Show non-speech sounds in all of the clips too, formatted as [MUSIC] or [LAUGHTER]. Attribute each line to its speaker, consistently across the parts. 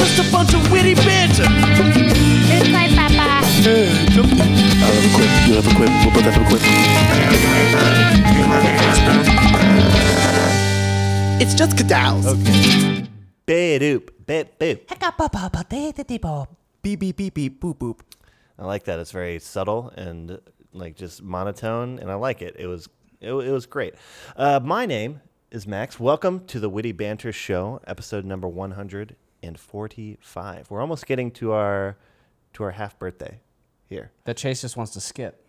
Speaker 1: just a bunch of witty banter.
Speaker 2: Good play, Papa.
Speaker 1: I have a quip. You have a quip. We'll both have a quip. It's just cadals.
Speaker 3: Okay. Beep beep beep.
Speaker 4: Beep beep beep beep boop boop.
Speaker 3: I like that. It's very subtle and like just monotone, and I like it. It was it, it was great. Uh, my name is Max. Welcome to the Witty Banter Show, episode number one hundred and forty-five. We're almost getting to our to our half birthday here.
Speaker 5: That Chase just wants to skip.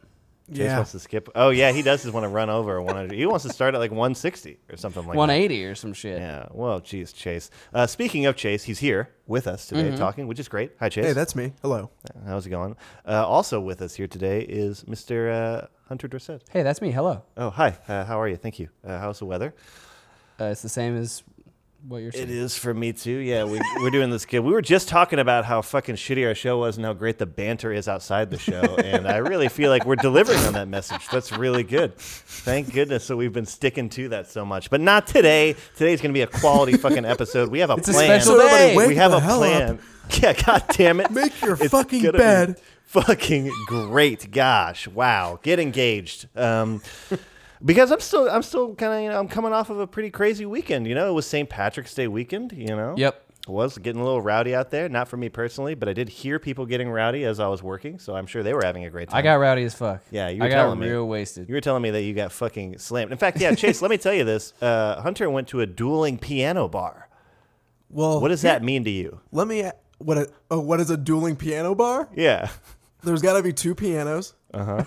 Speaker 3: Chase
Speaker 4: Yeah.
Speaker 3: wants to skip. Oh yeah, he does just want to run over 100. He wants to start at like 160 or something like that.
Speaker 5: 180 or some shit.
Speaker 3: Yeah. Well, geez, Chase. Uh, speaking of Chase, he's here with us today
Speaker 5: Mm-hmm.
Speaker 3: talking, which is great. Hi, Chase.
Speaker 4: Hey, that's me. Hello.
Speaker 3: How's it going? Uh, also with us here today is Mr. Uh, Hunter Dorset.
Speaker 5: Hey, that's me. Hello.
Speaker 3: Oh, hi. Uh, how are you? Thank you. Uh, how's the weather?
Speaker 5: Uh, it's the same as what you're saying.
Speaker 3: It is for me too. Yeah, we, we're doing this good. We were just talking about how fucking shitty our show was and how great the banter is outside the show, [LAUGHS] and I really feel like we're delivering on that message. That's really good. Thank goodness that we've been sticking to that so much. But not today. Today's going to be a quality fucking episode. We have a
Speaker 5: It's a
Speaker 3: plan.
Speaker 5: special day.
Speaker 3: We have a
Speaker 4: hell
Speaker 3: plan. Yeah, god damn it.
Speaker 4: Make your
Speaker 3: It's
Speaker 4: fucking
Speaker 3: gonna be
Speaker 4: bed.
Speaker 3: Fucking great. Gosh. Wow. Get engaged. Um because I'm still I'm still kind of, you know, I'm coming off of a pretty crazy weekend, you know. It was St. Patrick's Day weekend, you know.
Speaker 5: Yep.
Speaker 3: It was getting a little rowdy out there, not for me personally, but I did hear people getting rowdy as I was working, so I'm sure they were having a great time.
Speaker 5: I got rowdy as fuck.
Speaker 3: Yeah, you were
Speaker 5: I got
Speaker 3: telling me.
Speaker 5: real wasted.
Speaker 3: You were telling me that you got fucking slammed. In fact, yeah, Chase, let me tell you this. Uh, Hunter went to a dueling piano bar.
Speaker 4: Well,
Speaker 3: What does that mean to you?
Speaker 4: Let me. What? A, oh, what is a dueling piano bar?
Speaker 3: Yeah.
Speaker 4: There's got to be two pianos. Uh
Speaker 3: Uh-huh.
Speaker 4: huh.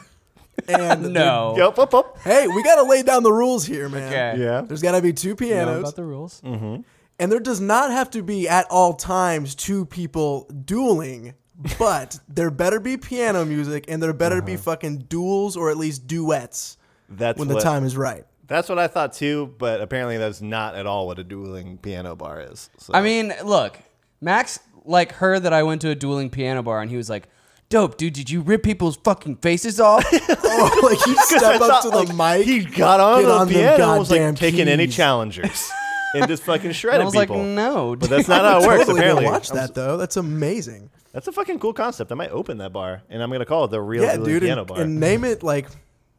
Speaker 4: And [LAUGHS]
Speaker 5: no.
Speaker 3: Yup, up, up.
Speaker 4: Hey, we got to lay down the rules here, man.
Speaker 5: Okay.
Speaker 3: Yeah.
Speaker 4: There's got to be two
Speaker 5: You know
Speaker 4: pianos,
Speaker 5: about the rules.
Speaker 3: Mm.
Speaker 4: and there does not have to be at all times two people dueling. But there better be piano music, and there better be fucking duels or at least duets
Speaker 3: Uh-huh. That's
Speaker 4: when the
Speaker 3: what,
Speaker 4: time is right.
Speaker 3: That's what I thought too, but apparently that's not at all what a dueling piano bar is. So.
Speaker 5: I mean, look, Max like heard that I went to a dueling piano bar, and he was like, "Dope, dude! Did you rip people's fucking faces off?" [LAUGHS]
Speaker 4: Oh, like you [LAUGHS]
Speaker 3: 'Cause I
Speaker 4: step up
Speaker 3: thought,
Speaker 4: to the
Speaker 3: like,
Speaker 4: mic.
Speaker 3: He got on
Speaker 4: get
Speaker 3: the
Speaker 4: on them
Speaker 3: piano and was like taking any challengers [LAUGHS] and just fucking
Speaker 5: and
Speaker 3: shredded
Speaker 5: I was like,
Speaker 3: people.
Speaker 5: "No,
Speaker 3: But that's not how it
Speaker 4: I
Speaker 3: works.
Speaker 4: totally
Speaker 3: apparently,
Speaker 4: watch that though. That's amazing.
Speaker 3: That's a fucking cool concept. I might open that bar, and I'm gonna call it the real
Speaker 4: yeah, dude,
Speaker 3: piano
Speaker 4: and,
Speaker 3: bar.
Speaker 4: and name it like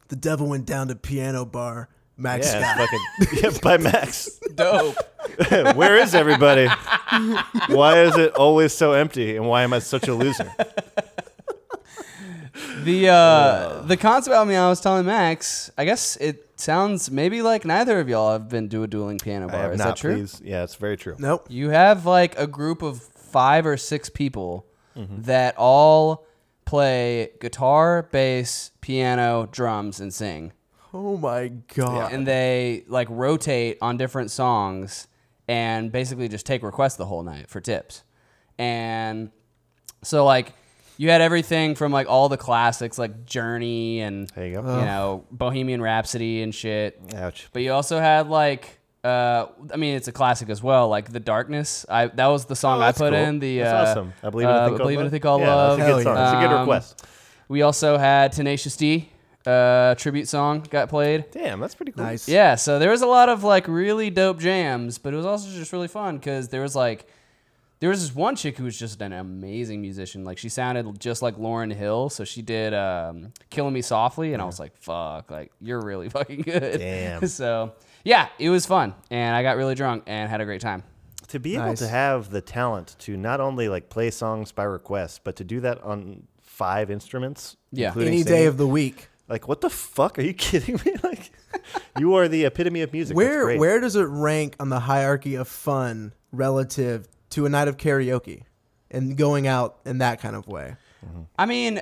Speaker 4: the devil went down to piano bar. Max
Speaker 3: yeah,
Speaker 4: Scott.
Speaker 3: fucking yeah, by Max.
Speaker 5: dope."
Speaker 3: Where is everybody? why is it always so empty, and why am I such a loser?
Speaker 5: The uh, the concept I mean, I was telling Max. I guess it sounds maybe like neither of y'all have been to a dueling piano
Speaker 3: I
Speaker 5: bar.
Speaker 3: have
Speaker 5: Is
Speaker 3: not,
Speaker 5: that true?
Speaker 3: please. Yeah, it's very true.
Speaker 4: Nope.
Speaker 5: You have like a group of five or six people
Speaker 3: Mm-hmm.
Speaker 5: that all play guitar, bass, piano, drums, and sing.
Speaker 4: Oh my god.
Speaker 5: And they like rotate on different songs and basically just take requests the whole night for tips. And so like you had everything from like all the classics like Journey and
Speaker 3: There you
Speaker 5: you
Speaker 3: go.
Speaker 5: know Bohemian Rhapsody and shit.
Speaker 3: Ouch.
Speaker 5: But you also had like uh, I mean, it's a classic as well. Like the darkness. I that was the song
Speaker 3: Oh,
Speaker 5: I
Speaker 3: that's
Speaker 5: put
Speaker 3: cool.
Speaker 5: in. The
Speaker 3: That's
Speaker 5: uh,
Speaker 3: awesome. I believe in a
Speaker 5: uh,
Speaker 3: thing called
Speaker 5: believe in
Speaker 3: love.
Speaker 5: a thing called
Speaker 3: yeah,
Speaker 5: love.
Speaker 3: That's a good
Speaker 4: Hell
Speaker 3: song.
Speaker 4: yeah.
Speaker 3: It's a good request.
Speaker 5: We also had Tenacious D uh, tribute song got played.
Speaker 3: Damn, that's pretty cool.
Speaker 4: nice.
Speaker 5: Yeah, so there was a lot of like really dope jams, but it was also just really fun because there was like there was this one chick who was just an amazing musician. Like she sounded just like Lauryn Hill, so she did um, "Killing Me Softly," and I was like, "Fuck, like you're really [LAUGHS] fucking good."
Speaker 3: Damn. [LAUGHS]
Speaker 5: so yeah, it was fun, and I got really drunk and had a great time.
Speaker 3: to be able to have the talent to not only like play songs by request, but to do that on five instruments.
Speaker 5: Yeah.
Speaker 3: including
Speaker 4: Any day of the week.
Speaker 3: Like, what the fuck? Are you [LAUGHS] kidding me? Like, you are the epitome of music.
Speaker 4: Where where does it rank on the hierarchy of fun relative to a night of karaoke and going out in that kind of way?
Speaker 5: I mean,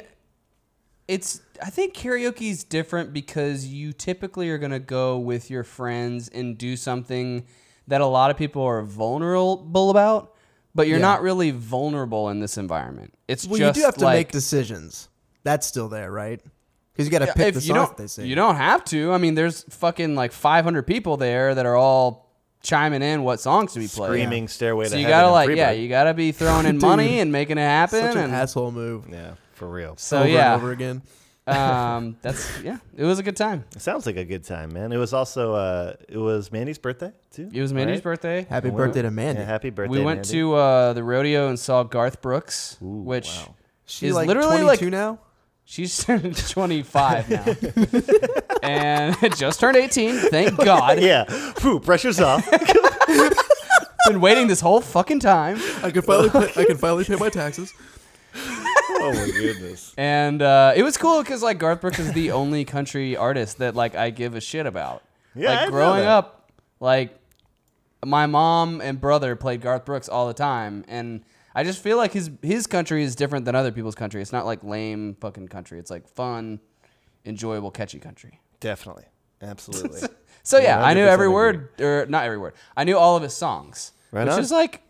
Speaker 5: it's I think karaoke is different because you typically are gonna go with your friends and do something that a lot of people are vulnerable about, but you're
Speaker 4: Yeah.
Speaker 5: not really vulnerable in this environment. It's
Speaker 4: Well,
Speaker 5: just
Speaker 4: you do have to
Speaker 5: like,
Speaker 4: make decisions. That's still there, right? Because you got to pick the
Speaker 5: you
Speaker 4: songs
Speaker 5: don't,
Speaker 4: they sing.
Speaker 5: you don't have to. I mean, there's fucking like 500 people there that are all chiming in what songs to be played.
Speaker 3: Screaming Stairway
Speaker 5: So
Speaker 3: to
Speaker 5: you
Speaker 3: Heaven
Speaker 5: gotta
Speaker 3: and
Speaker 5: like, yeah, you gotta be throwing in [LAUGHS]
Speaker 4: Dude,
Speaker 5: money and making it happen.
Speaker 4: Such an
Speaker 5: and
Speaker 4: asshole move.
Speaker 3: Yeah, for real.
Speaker 5: so
Speaker 4: over
Speaker 5: yeah,
Speaker 4: and over again.
Speaker 5: Um, that's [LAUGHS] yeah. It was a good time.
Speaker 3: It sounds like a good time, man. It was also uh, it was Mandy's birthday too.
Speaker 5: It was Mandy's
Speaker 3: right?
Speaker 5: birthday.
Speaker 4: Happy
Speaker 3: And
Speaker 4: birthday
Speaker 3: we-
Speaker 4: to Mandy.
Speaker 3: Yeah, happy birthday.
Speaker 5: we went
Speaker 3: Mandy.
Speaker 5: to uh, the rodeo and saw Garth Brooks,
Speaker 3: Ooh,
Speaker 5: which
Speaker 3: wow.
Speaker 4: She's
Speaker 5: is
Speaker 4: like
Speaker 5: literally
Speaker 4: 22
Speaker 5: like-
Speaker 4: now.
Speaker 5: She's [LAUGHS] 25 now, [LAUGHS] and [LAUGHS] just turned 18. Thank God.
Speaker 3: Yeah, Phew, pressure's off.
Speaker 5: Been waiting this whole fucking time.
Speaker 4: I can finally pay, I can finally pay my taxes.
Speaker 3: oh my goodness.
Speaker 5: And uh, it was cool because like Garth Brooks is the only country artist that like I give a shit about.
Speaker 3: Yeah, I
Speaker 5: like
Speaker 3: know
Speaker 5: growing
Speaker 3: that.
Speaker 5: up, like my mom and brother played Garth Brooks all the time, and I just feel like his his country is different than other people's country. It's not like lame fucking country. It's like fun, enjoyable, catchy country.
Speaker 3: Definitely, absolutely. [LAUGHS]
Speaker 5: So yeah, I knew every
Speaker 3: agree.
Speaker 5: word, or not every word. I knew all of his songs,
Speaker 3: Right
Speaker 5: which
Speaker 3: on.
Speaker 5: is like,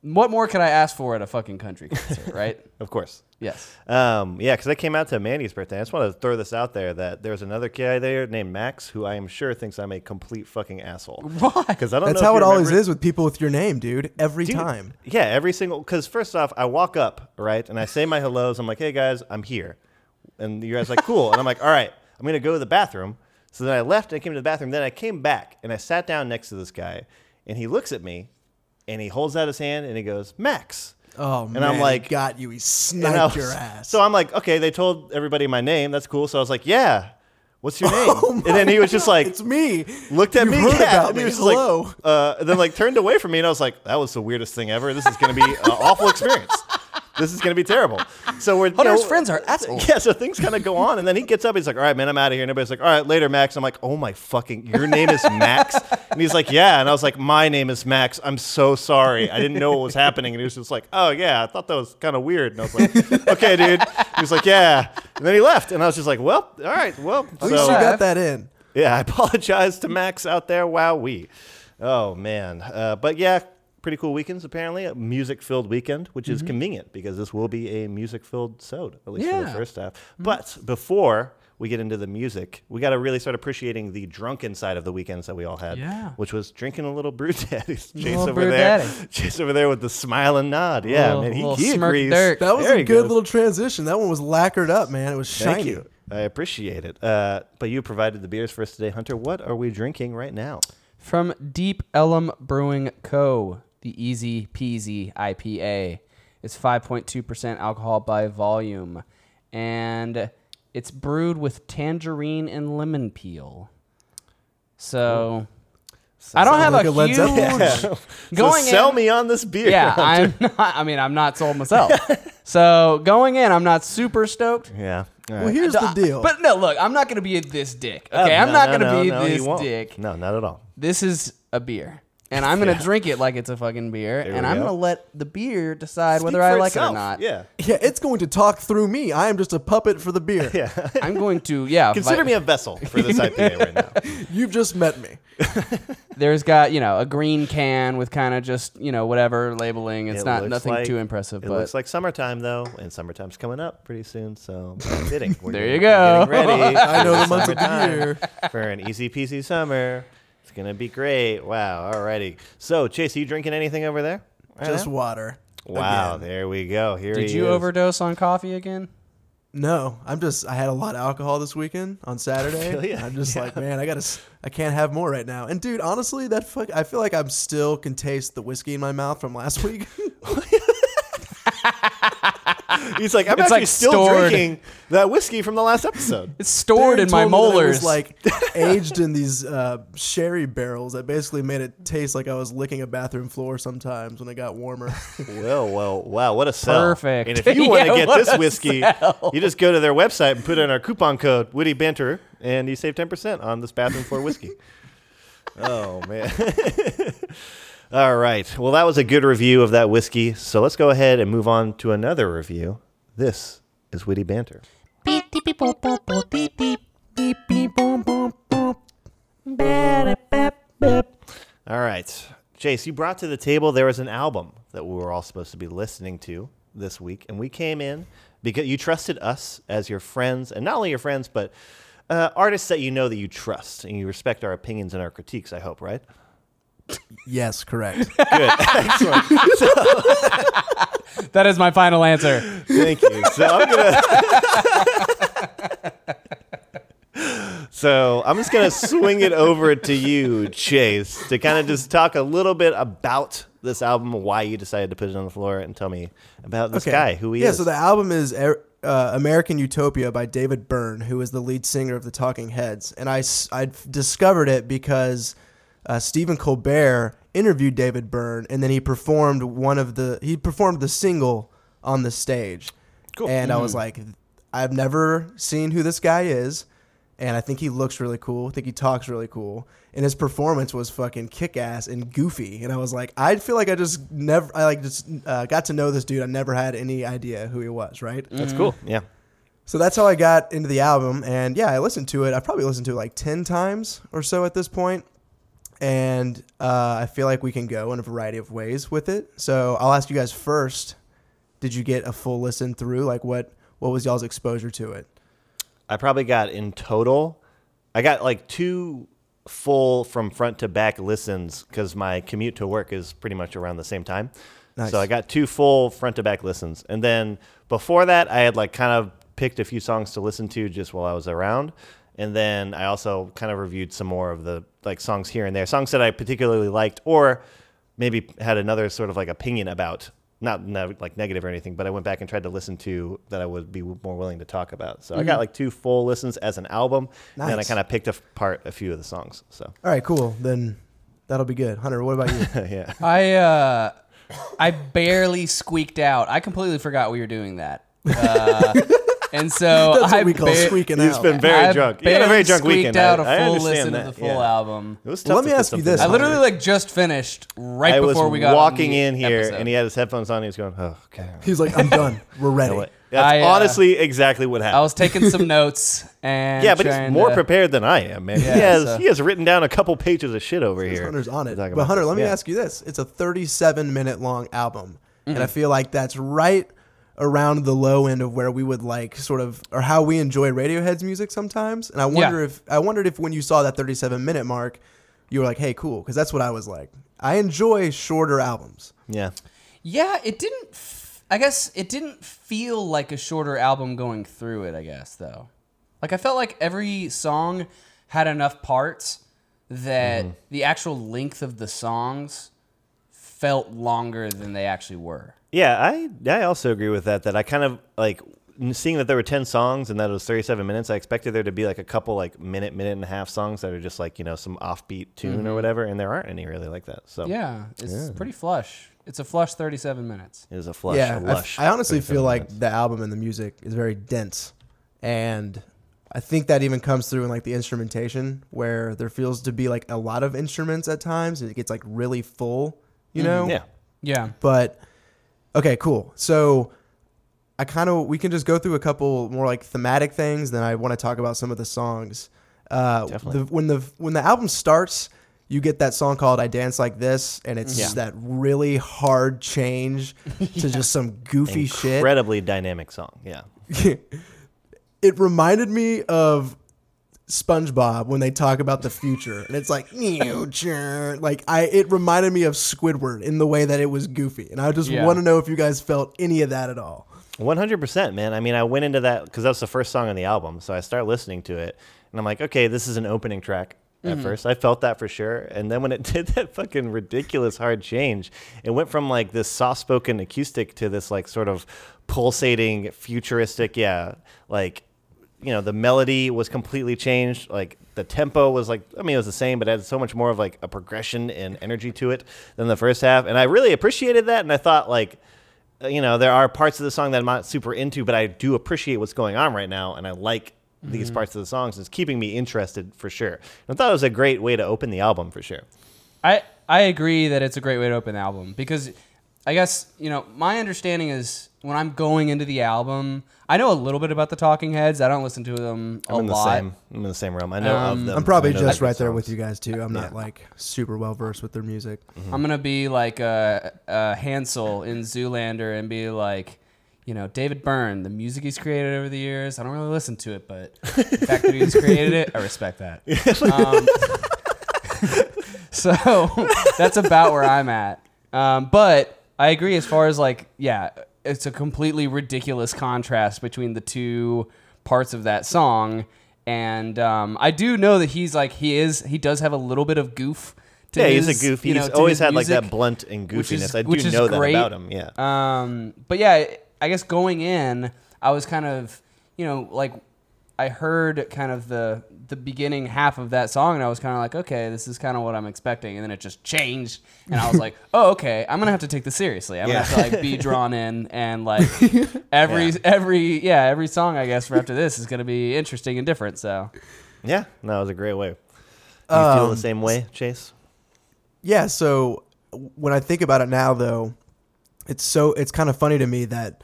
Speaker 5: what more could I ask for at a fucking country concert, [LAUGHS] right?
Speaker 3: of course.
Speaker 5: Yes.
Speaker 3: Um, yeah, because I came out to Mandy's birthday. I just want to throw this out there that there's another guy there named Max who I am sure thinks I'm a complete fucking asshole. [LAUGHS]
Speaker 5: Why?
Speaker 3: Because I don't
Speaker 4: That's
Speaker 3: know.
Speaker 4: how it always is with people with your name, dude. Every
Speaker 3: Dude,
Speaker 4: time.
Speaker 3: Yeah, every single. Because first off, I walk up right and I say my hellos. I'm like, hey guys, I'm here, and you guys are like, cool, and I'm like, all right, I'm gonna go to the bathroom. So then I left and I came to the bathroom. Then I came back and I sat down next to this guy, and he looks at me, and he holds out his hand and he goes, Max.
Speaker 4: Oh
Speaker 3: And
Speaker 4: man,
Speaker 3: I'm like-
Speaker 4: he got you. He sniped
Speaker 3: was-
Speaker 4: your ass.
Speaker 3: So I'm like, okay, they told everybody my name. That's cool. So I was like, yeah. What's your [LAUGHS] name? and then he was just like,
Speaker 4: it's me.
Speaker 3: looked at
Speaker 4: You
Speaker 3: me, yeah,
Speaker 4: about
Speaker 3: and he was
Speaker 4: Hello.
Speaker 3: like, uh, and then like turned away from me, and I was like, that was the weirdest thing ever. This is gonna be an awful experience. [LAUGHS] This is gonna be terrible. So we're you
Speaker 5: Hunter's
Speaker 3: know,
Speaker 5: friends are assholes.
Speaker 3: Yeah, so things kind of go on, and then he gets up. He's like, "All right, man, I'm out of here." And everybody's like, "All right, later, Max." I'm like, "Oh my fucking, your name is Max?" And he's like, "Yeah." And I was like, "My name is Max. I'm so sorry. I didn't know what was happening." And he was just like, "Oh yeah, I thought that was kind of weird." And I was like, [LAUGHS] "Okay, dude." He was like, "Yeah." And then he left, and I was just like, "Well, all right, well."
Speaker 4: At least
Speaker 3: so-
Speaker 4: you got that in.
Speaker 3: yeah, I apologize to Max out there. Wow, we. Oh man, uh, but yeah, pretty cool weekends apparently. A music-filled weekend, which is convenient because this will be a music-filled sode at least for the first half. But before we get into the music, we got to really start appreciating the drunken side of the weekends that we all had.
Speaker 5: Yeah.
Speaker 3: which was drinking a little brew [LAUGHS] daddies. Chase over
Speaker 5: brew
Speaker 3: there,
Speaker 5: daddy.
Speaker 3: Chase over there with the smile and nod. Yeah,
Speaker 5: Little-
Speaker 3: man, he,
Speaker 5: little
Speaker 3: he agrees.
Speaker 5: Dirk.
Speaker 4: That was
Speaker 3: There
Speaker 4: a good
Speaker 3: goes.
Speaker 4: little transition. That one was lacquered up, man. It was shiny.
Speaker 3: Thank you. I appreciate it. Uh, but you provided the beers for us today, Hunter. What are we drinking right now?
Speaker 5: From Deep Ellum Brewing Co., the Easy Peasy IPA. It's 5.2% alcohol by volume. And it's brewed with tangerine and lemon peel. So I don't have
Speaker 4: like
Speaker 5: a,
Speaker 4: a Led
Speaker 5: huge [LAUGHS]
Speaker 4: Zeppelin.
Speaker 5: going
Speaker 3: so sell
Speaker 5: in,
Speaker 3: me on this beer.
Speaker 5: Yeah,
Speaker 3: Hunter. [LAUGHS]
Speaker 5: I'm not I mean I'm not sold myself. [LAUGHS] so going in, I'm not super stoked.
Speaker 3: yeah. All
Speaker 4: Well,
Speaker 3: right.
Speaker 4: here's the deal.
Speaker 5: But no, look, I'm not gonna be this dick.
Speaker 3: Oh,
Speaker 5: Okay, uh,
Speaker 3: I'm
Speaker 5: not
Speaker 3: no,
Speaker 5: gonna
Speaker 3: no,
Speaker 5: be
Speaker 3: no,
Speaker 5: this dick.
Speaker 3: No, not at all.
Speaker 5: This is a beer. And I'm gonna drink it like it's a fucking beer,
Speaker 3: There
Speaker 5: and
Speaker 3: we
Speaker 5: I'm
Speaker 3: go.
Speaker 5: gonna let the beer decide
Speaker 3: Speak
Speaker 5: whether I
Speaker 3: for
Speaker 5: like
Speaker 3: itself.
Speaker 5: it or not.
Speaker 3: Yeah. [LAUGHS]
Speaker 4: yeah, it's going to talk through me. I am just a puppet for the beer. [LAUGHS]
Speaker 3: Yeah. [LAUGHS]
Speaker 5: I'm going to, yeah.
Speaker 3: Consider
Speaker 5: vi-
Speaker 3: me a vessel for this IPA right now.
Speaker 4: You've just met me.
Speaker 5: There's got you know a green can with kind of just you know whatever labeling. It's
Speaker 3: It
Speaker 5: not
Speaker 3: looks
Speaker 5: nothing
Speaker 3: like-
Speaker 5: too impressive,
Speaker 3: It
Speaker 5: but
Speaker 3: looks like summertime though, and summertime's coming up pretty soon. So fitting. We're
Speaker 5: There
Speaker 3: getting-
Speaker 5: you go.
Speaker 3: we're getting ready.
Speaker 4: I know
Speaker 3: for
Speaker 4: the months of the
Speaker 3: summertime
Speaker 4: year.
Speaker 3: for an easy peasy summer. It's gonna be great. Wow. Alrighty. So Chase, are you drinking anything over there? right
Speaker 4: Just
Speaker 3: now?
Speaker 4: water.
Speaker 3: Wow.
Speaker 4: Again.
Speaker 3: There we go. Here
Speaker 5: did
Speaker 3: he
Speaker 5: you
Speaker 3: is.
Speaker 5: overdose on coffee again?
Speaker 4: No, I'm just. I had a lot of alcohol this weekend on Saturday. [LAUGHS]
Speaker 3: feel ya.
Speaker 4: I'm just like, man, I gotta. I can't have more right now. And dude, honestly, that fuck. I feel like I'm still can taste the whiskey in my mouth from last [LAUGHS] week.
Speaker 3: He's like, I'm
Speaker 5: It's
Speaker 3: actually
Speaker 5: like
Speaker 3: still
Speaker 5: stored.
Speaker 3: drinking that whiskey from the last episode.
Speaker 5: It's stored
Speaker 4: Dude
Speaker 5: in my
Speaker 4: told me that it
Speaker 5: molars.
Speaker 4: was like [LAUGHS] aged in these uh, sherry barrels that basically made it taste like I was licking a bathroom floor sometimes when it got warmer. [LAUGHS]
Speaker 3: Well, well, wow, what a sell.
Speaker 5: Perfect.
Speaker 3: And if you want to [LAUGHS]
Speaker 5: Yeah,
Speaker 3: get
Speaker 5: what
Speaker 3: this
Speaker 5: a
Speaker 3: whiskey,
Speaker 5: sell.
Speaker 3: you just go to their website and put in our coupon code Witty Banter, and you save 10% on this bathroom floor whiskey. oh, man. All right. Well, that was a good review of that whiskey. So let's go ahead and move on to another review. This is Witty Banter. All right. Chase, you brought to the table there was an album that we were all supposed to be listening to this week, and we came in because you trusted us as your friends, and not only your friends, but uh, artists that you know that you trust and you respect our opinions and our critiques. I hope, right?
Speaker 4: Yes, correct. [LAUGHS]
Speaker 3: Good, excellent. [LAUGHS]
Speaker 5: that is my final answer.
Speaker 3: Thank you. So I'm gonna [LAUGHS] So I'm just gonna swing it over to you, Chase, to kind of just talk a little bit about this album, why you decided to put it on the floor, and tell me about this guy, who he
Speaker 4: yeah,
Speaker 3: is.
Speaker 4: so the album is uh, American Utopia by David Byrne, who is the lead singer of the Talking Heads. And I, s- I discovered it because uh, Stephen Colbert interviewed David Byrne, and then he performed one of the he performed the single on the stage.
Speaker 3: Cool.
Speaker 4: And I was like, I've never seen who this guy is, and I think he looks really cool. I think he talks really cool, and his performance was fucking kick ass and goofy. And I was like, I feel like I just never, I like just uh, got to know this dude. I never had any idea who he was. Right.
Speaker 3: That's cool. Yeah.
Speaker 4: So that's how I got into the album, and yeah, I listened to it. I've probably listened to it like ten times or so at this point, and uh, I feel like we can go in a variety of ways with it. So I'll ask you guys first: Did you get a full listen through? Like, what what was y'all's exposure to it?
Speaker 3: I probably got in total, I got like two full from front to back listens because my commute to work is pretty much around the same time.
Speaker 4: Nice.
Speaker 3: So I got two full front to back listens. And then before that, I had like kind of picked a few songs to listen to just while I was around. And then I also kind of reviewed some more of the like songs here and there, songs that I particularly liked or maybe had another sort of like opinion about. Not, not like negative or anything, but I went back and tried to listen to that I would be more willing to talk about. So I got like two full listens as an album, and then I kind of picked apart a few of the songs. So
Speaker 4: All right, cool. Then that'll be good. Hunter, what about you? [LAUGHS]
Speaker 3: yeah,
Speaker 5: I uh, I barely squeaked out. I completely forgot we were doing that. Uh, [LAUGHS] and so [LAUGHS]
Speaker 4: That's
Speaker 5: I
Speaker 4: what we call
Speaker 5: ba-
Speaker 4: squeaking
Speaker 3: You've
Speaker 4: out.
Speaker 3: been very
Speaker 5: I
Speaker 3: drunk. You had a very
Speaker 5: barely
Speaker 3: drunk
Speaker 5: squeaked
Speaker 3: weekend.
Speaker 5: out
Speaker 3: I-
Speaker 5: a
Speaker 3: I
Speaker 5: full
Speaker 3: understand
Speaker 5: listen
Speaker 3: that,
Speaker 5: to the full
Speaker 3: yeah.
Speaker 5: album.
Speaker 3: it was
Speaker 4: Well,
Speaker 3: tough
Speaker 4: let me
Speaker 3: to put
Speaker 4: ask you
Speaker 3: something
Speaker 4: this.
Speaker 5: I
Speaker 3: on.
Speaker 5: literally like just finished right
Speaker 3: I was
Speaker 5: before we got on
Speaker 3: walking
Speaker 5: the
Speaker 3: in here,
Speaker 5: episode.
Speaker 3: and he had his headphones on. And he was going, "Oh, okay."
Speaker 4: He's like, I'm done. We're ready.
Speaker 3: That's
Speaker 5: I, uh,
Speaker 3: honestly exactly what happened.
Speaker 5: I was taking some notes and
Speaker 3: yeah, but he's
Speaker 5: trying
Speaker 3: more
Speaker 5: to-
Speaker 3: prepared than I am, man.
Speaker 5: Yeah,
Speaker 3: he has
Speaker 5: so-
Speaker 3: he has written down a couple pages of shit over here.
Speaker 4: Hunter's on it.
Speaker 3: to
Speaker 4: But
Speaker 3: about
Speaker 4: Hunter,
Speaker 3: this.
Speaker 4: let me
Speaker 3: Yeah.
Speaker 4: ask you this: It's a 37 minute long album, and. I feel like that's right around the low end of where we would like sort of or how we enjoy Radiohead's music sometimes. And I wonder
Speaker 5: Yeah.
Speaker 4: if I wondered if when you saw that 37 minute mark, you were like, "Hey, cool," because that's what I was like. I enjoy shorter albums.
Speaker 3: Yeah,
Speaker 5: Yeah, it didn't. F- I guess it didn't feel like a shorter album going through it. I guess though, like I felt like every song had enough parts that
Speaker 3: Mm-hmm.
Speaker 5: the actual length of the songs felt longer than they actually were.
Speaker 3: Yeah. I I also agree with that. That I kind of like seeing that there were ten songs and that it was thirty seven minutes. I expected there to be like a couple like minute minute and a half songs that are just like you know some offbeat tune or whatever, and there aren't any really like that. So
Speaker 5: Mm-hmm. Yeah, it's pretty flush. It's a flush thirty-seven minutes.
Speaker 3: it is a flush,
Speaker 4: yeah,
Speaker 3: a
Speaker 4: I f-
Speaker 3: lush.
Speaker 4: I, honestly
Speaker 3: 37
Speaker 4: feel like
Speaker 3: minutes.
Speaker 4: the album and the music is very dense, and I think that even comes through in like the instrumentation, where there feels to be like a lot of instruments at times, and it gets like really full, you know.
Speaker 3: yeah.
Speaker 5: Yeah,
Speaker 4: But okay, cool. So I kind of we can just go through a couple more like thematic things. Then I want to talk about some of the songs. Uh,
Speaker 3: Definitely.
Speaker 4: The, when the when the album starts, you get that song called "I Dance Like This," and it's
Speaker 3: Yeah.
Speaker 4: that really hard change [LAUGHS] to just some goofy shit.
Speaker 3: Incredibly dynamic song. Yeah. [LAUGHS]
Speaker 4: it reminded me of SpongeBob when they talk about the future, and it's like future. Like I, it reminded me of Squidward in the way that it was goofy, and I just
Speaker 5: Yeah.
Speaker 4: want to know if you guys felt any of that at all.
Speaker 3: One hundred percent, man. I mean, I went into that because that's the first song on the album, so I start listening to it, and I'm like, okay, this is an opening track. At mm-hmm. first, I felt that for sure, and then when it [LAUGHS] did that fucking ridiculous hard change, it went from like this soft-spoken acoustic to this like sort of pulsating, futuristic, yeah, like you know, the melody was completely changed. Like the tempo was like, I mean, it was the same, but it had so much more of like a progression and energy to it than the first half, and I really appreciated that. And I thought like uh, you know, there are parts of the song that I'm not super into, but I do appreciate what's going on right now, and I like these parts of the songs. It's keeping me interested for sure. And I thought it was a great way to open the album for sure.
Speaker 5: I I agree that it's a great way to open the album because I guess you know my understanding is when I'm going into the album, I know a little bit about the Talking Heads. I don't listen to them a
Speaker 3: I'm in the
Speaker 5: lot.
Speaker 3: same. I'm in the same realm. I know
Speaker 5: Um,
Speaker 3: of them.
Speaker 4: I'm probably
Speaker 3: I know
Speaker 4: just
Speaker 3: their
Speaker 4: right there
Speaker 3: songs.
Speaker 4: with you guys too. I'm not like super well versed with their music.
Speaker 5: I'm gonna be like uh, uh, Hansel in Zoolander and be like, you know, David Byrne, the music he's created over the years. I don't really listen to it, but the [LAUGHS] fact that he's created it, I respect that. [LAUGHS] Um, [LAUGHS] so that's about where I'm at. Um, but I agree as far as like, yeah, it's a completely ridiculous contrast between the two parts of that song. and um, I do know that he's like he is he does have a little bit of goof. To
Speaker 3: yeah,
Speaker 5: his,
Speaker 3: he's a goofy.
Speaker 5: you know,
Speaker 3: he's always had like that blunt and goofiness.
Speaker 5: which is-
Speaker 3: I do
Speaker 5: which is
Speaker 3: know that about him. Yeah.
Speaker 5: Um, but yeah, I guess going in, I was kind of, you know, like I heard kind of the the beginning half of that song, and I was kind of like, okay, this is kind of what I'm expecting, and then it just changed, and I was like, [LAUGHS] oh, okay, I'm gonna have to take this seriously. I'm
Speaker 3: Yeah.
Speaker 5: gonna have to like be [LAUGHS] drawn in, and like [LAUGHS] every
Speaker 3: Yeah.
Speaker 5: every yeah every song I guess for after this is gonna be interesting and different. So
Speaker 3: yeah. No, it was a great way. Do you feel the
Speaker 4: Um,
Speaker 3: same way, Chase?
Speaker 4: Yeah, so when I think about it now though, it's so it's kind of funny to me that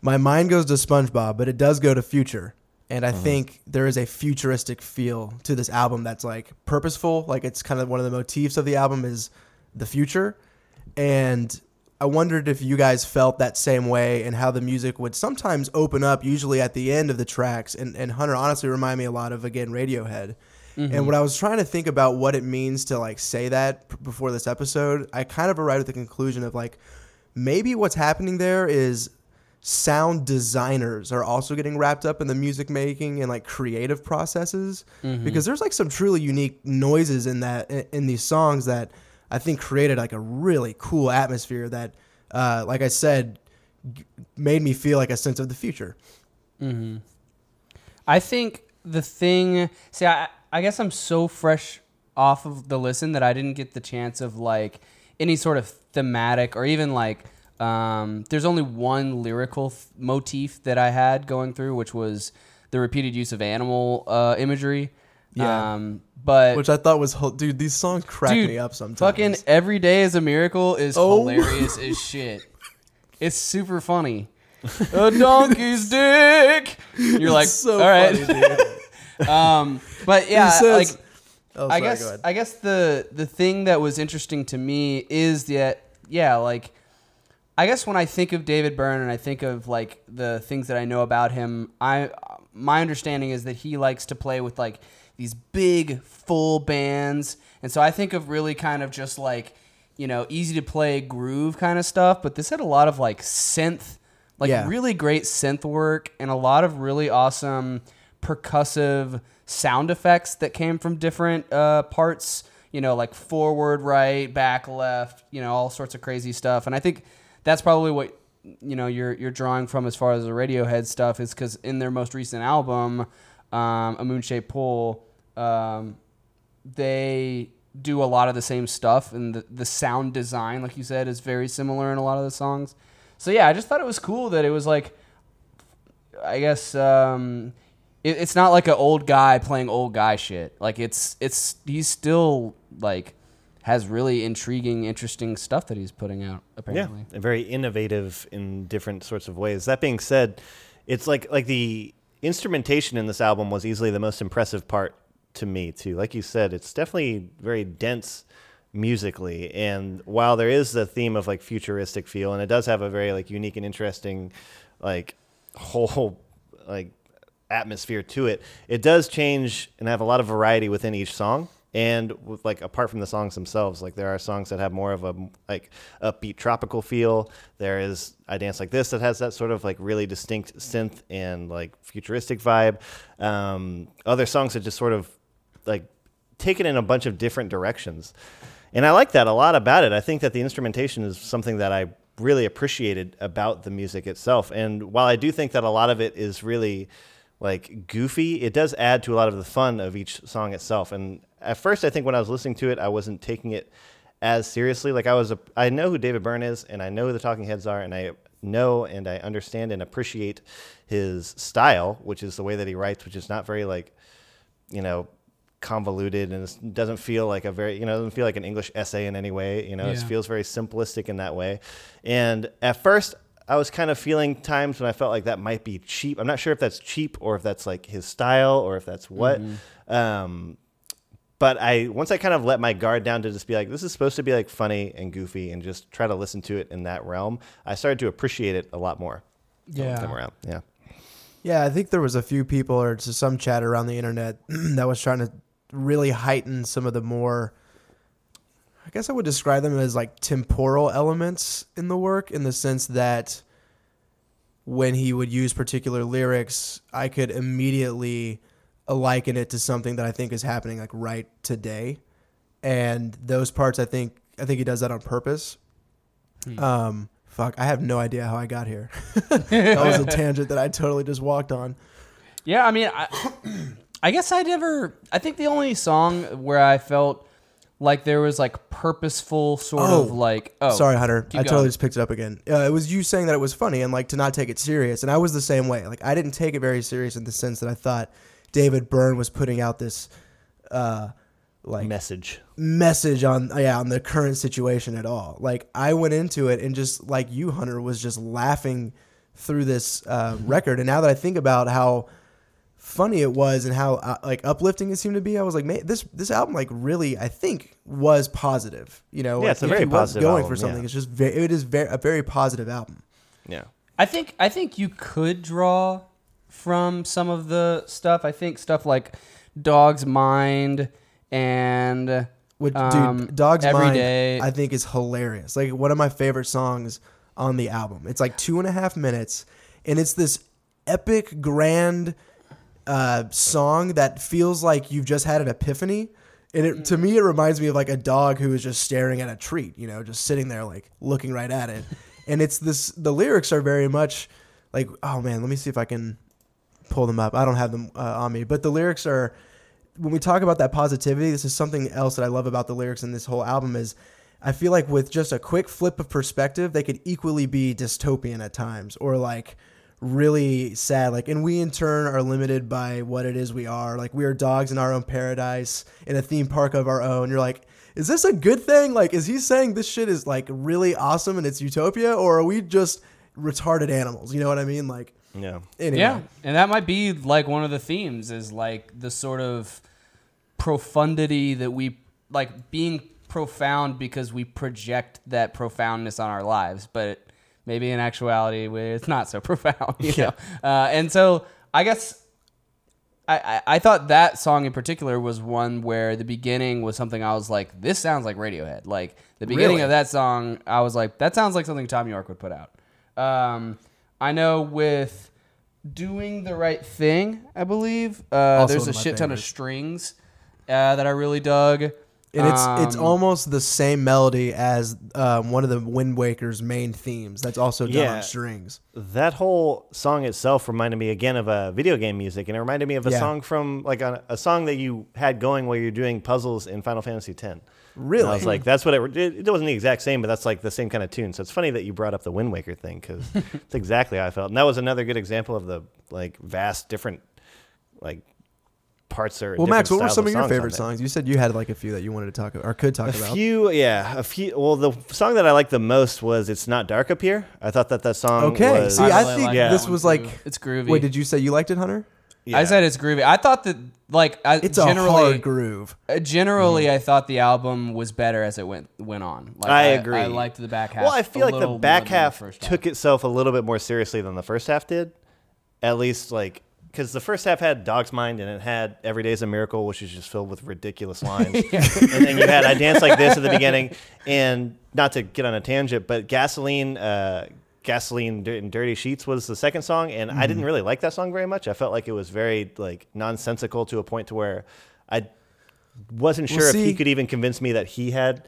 Speaker 4: my mind goes to SpongeBob, but it does go to Future. And I mm-hmm. think there is a futuristic feel to this album that's like purposeful, like it's kind of one of the motifs of the album is the future. And I wondered if you guys felt that same way and how the music would sometimes open up, usually at the end of the tracks. And, and Hunter honestly remind me a lot of, again, Radiohead. And mm-hmm. when I was trying to think about what it means to like say that p- before this episode, I kind of arrived at the conclusion of like maybe what's happening there is sound designers are also getting wrapped up in the music making and like creative processes because there's like some truly unique noises in that in, in these songs that I think created like a really cool atmosphere that uh, like I said g- made me feel like a sense of the future.
Speaker 5: I think the thing. See, I, I guess I'm so fresh off of the listen that I didn't get the chance of like any sort of thematic or even like. Um, there's only one lyrical th- motif that I had going through, which was the repeated use of animal uh, imagery.
Speaker 4: Yeah.
Speaker 5: Um, but
Speaker 4: Which I thought was dude, these songs crack
Speaker 5: dude,
Speaker 4: me up sometimes.
Speaker 5: fucking every day is a miracle is
Speaker 4: Oh.
Speaker 5: hilarious as shit. It's super funny. a donkey's [LAUGHS] dick. You're like,
Speaker 4: so
Speaker 5: all right.
Speaker 4: funny, dude. [LAUGHS]
Speaker 5: Um, but yeah,
Speaker 4: says-
Speaker 5: like
Speaker 4: Oh,
Speaker 5: I guess. I guess the the thing that was interesting to me is that yeah, like I guess when I think of David Byrne and I think of like the things that I know about him, I my understanding is that he likes to play with like these big full bands, and so I think of really kind of just like you know easy to play groove kind of stuff. But this had a lot of like synth, like
Speaker 4: Yeah.
Speaker 5: really great synth work and a lot of really awesome percussive sound effects that came from different uh, parts. You know, like forward, right, back, left. You know, all sorts of crazy stuff. And I think that's probably what you know you're you're drawing from as far as the Radiohead stuff is because in their most recent album, um, A Moon Shaped Pool, um, they do a lot of the same stuff, and the, the sound design, like you said, is very similar in a lot of the songs. So yeah, I just thought it was cool that it was like, I guess um, it, it's not like an old guy playing old guy shit. Like it's it's he's still like has really intriguing, interesting stuff that he's putting out. Apparently,
Speaker 3: Yeah, very innovative in different sorts of ways. That being said, it's like like the instrumentation in this album was easily the most impressive part to me too. Like you said, it's definitely very dense musically and while there is the theme of like futuristic feel and it does have a very like unique and interesting like whole like atmosphere to it it does change and have a lot of variety within each song and with like apart from the songs themselves like there are songs that have more of a like upbeat tropical feel. There is i dance like this that has that sort of like really distinct synth and like futuristic vibe. Um, other songs that just sort of like take it in a bunch of different directions. And i like that a lot about it. I think that the instrumentation is something that i really appreciated about the music itself. And while i do think that a lot of it is really like goofy it does add to a lot of the fun of each song itself. And at first i think when i was listening to it i wasn't taking it as seriously. Like i was a, i know who david byrne is and i know who the talking heads are and i know and i understand and appreciate his style which is the way that he writes which is not very like you know convoluted and it doesn't feel like a very you know doesn't feel like an english essay in any way you know it feels very simplistic in that way. And at first i was kind of feeling times when i felt like that might be cheap i'm not sure if that's cheap or if that's like his style or if that's what um but I once I kind of let my guard down to just be like, this is supposed to be like funny and goofy, and just try to listen to it in that realm. I started to appreciate it a lot more.
Speaker 5: Yeah.
Speaker 3: time around. Yeah,
Speaker 4: Yeah, I think there was a few people or just some chat around the internet [CLEARS THROAT] that was trying to really heighten some of the more I guess I would describe them as like temporal elements in the work in the sense that when he would use particular lyrics, I could immediately liken it to something that I think is happening like right today, and those parts I think I think he does that on purpose. Um, fuck, I have no idea how I got here. [LAUGHS] that was a tangent that I totally just walked on.
Speaker 5: Yeah, I mean, I, [COUGHS] I guess I never. I think the only song where I felt like there was like purposeful sort of
Speaker 4: Oh,
Speaker 5: like. Oh,
Speaker 4: Sorry, Hunter.
Speaker 5: keep
Speaker 4: I totally
Speaker 5: going.
Speaker 4: just picked it up again. Uh, it was you saying that it was funny and like to not take it serious, and I was the same way. Like I didn't take it very serious in the sense that I thought David Byrne was putting out this, uh, like
Speaker 3: Message.
Speaker 4: message on yeah on the current situation at all. Like I went into it and just like you, Hunter, was just laughing through this uh, record. And now that I think about how funny it was and how uh, like uplifting it seemed to be, I was like, man, this this album like really I think was positive. You know,
Speaker 3: Yeah,
Speaker 4: like,
Speaker 3: it's a very
Speaker 4: he was
Speaker 3: positive
Speaker 4: going
Speaker 3: album,
Speaker 4: for something.
Speaker 3: yeah.
Speaker 4: It's just very, it is very a very positive album.
Speaker 3: Yeah.
Speaker 5: I think I think you could draw from some of the stuff. I think stuff like Dog's Mind and
Speaker 4: Which,
Speaker 5: um,
Speaker 4: dude, Dog's
Speaker 5: Every
Speaker 4: Mind,
Speaker 5: Day-
Speaker 4: I think is hilarious. Like one of my favorite songs on the album. It's like two and a half minutes, and it's this epic, grand uh, song that feels like you've just had an epiphany. And it, to me, it reminds me of like a dog who is just staring at a treat, you know, just sitting there, like looking right at it. [LAUGHS] And it's this. The lyrics are very much like, oh man, let me see if I can pull them up. I don't have them uh, on me, but the lyrics are when we talk about that positivity, this is something else that I love about the lyrics in this whole album is I feel like with just a quick flip of perspective, they could equally be dystopian at times or like really sad. Like, and we in turn are limited by what it is we are. Like, we are dogs in our own paradise in a theme park of our own. You're like, is this a good thing? Like, is he saying this shit is like really awesome and it's utopia, or are we just retarded animals? You know what I mean? Like,
Speaker 3: Yeah.
Speaker 4: anyway.
Speaker 5: Yeah, and that might be like one of the themes is like the sort of profundity that we like being profound because we project that profoundness on our lives, but maybe in actuality it's not so [LAUGHS] profound, you know. Uh, and so I guess I, I I thought that song in particular was one where the beginning was something I was like, this sounds like Radiohead. Like the beginning
Speaker 4: Really?
Speaker 5: of that song, I was like, that sounds like something Thom Yorke would put out. Um, I know with doing the right thing, I believe uh, there's a shit ton of strings uh, that I really dug.
Speaker 4: And it's it's
Speaker 5: Um,
Speaker 4: almost the same melody as um, one of the Wind Waker's main themes. That's also done
Speaker 3: Yeah.
Speaker 4: on strings.
Speaker 3: That whole song itself reminded me again of a video game music, and it reminded me of a
Speaker 4: Yeah.
Speaker 3: song from like a, a song that you had going while you're doing puzzles in Final Fantasy X.
Speaker 4: Really?
Speaker 3: And I was like, that's what it, it. It wasn't the exact same, but that's like the same kind of tune. So it's funny that you brought up the Wind Waker thing because [LAUGHS] it's exactly how I felt. And that was another good example of the like vast different like parts or.
Speaker 4: Well, Max, what were some of your favorite songs? You said you had like a few that you wanted to talk about or could talk
Speaker 3: A
Speaker 4: about.
Speaker 3: A few, yeah, a few. Well, the song that I liked the most was "It's Not Dark Up Here." I thought that that song.
Speaker 4: Okay,
Speaker 3: was,
Speaker 4: see,
Speaker 5: I
Speaker 4: I, think
Speaker 5: like
Speaker 3: that
Speaker 4: this
Speaker 5: one
Speaker 4: was
Speaker 5: too.
Speaker 4: like.
Speaker 5: It's groovy.
Speaker 4: Wait, did you say you liked it, Hunter?
Speaker 3: yeah.
Speaker 5: I said it's groovy. I thought that like I,
Speaker 4: It's a
Speaker 5: generally
Speaker 4: hard groove.
Speaker 5: Uh, Generally, I thought the album was better as it went went on. Like,
Speaker 3: I agree.
Speaker 5: I, liked the back half.
Speaker 3: Well, I feel like the back
Speaker 5: than the
Speaker 3: half
Speaker 5: half.
Speaker 3: took itself a little bit more seriously than the first half did. At least, like, because the first half had Dog's Mind and it had Every Day's a Miracle, which is just filled with ridiculous lines. [LAUGHS] and then you had I Dance Like This at the beginning. And not to get on a tangent, but Gasoline. Uh, Gasoline and Dirty Sheets was the second song, and I
Speaker 5: Mm-hmm.
Speaker 3: didn't really like that song very much. I felt like it was very like nonsensical to a point to where I wasn't
Speaker 4: Well,
Speaker 3: sure if he could even convince me that he had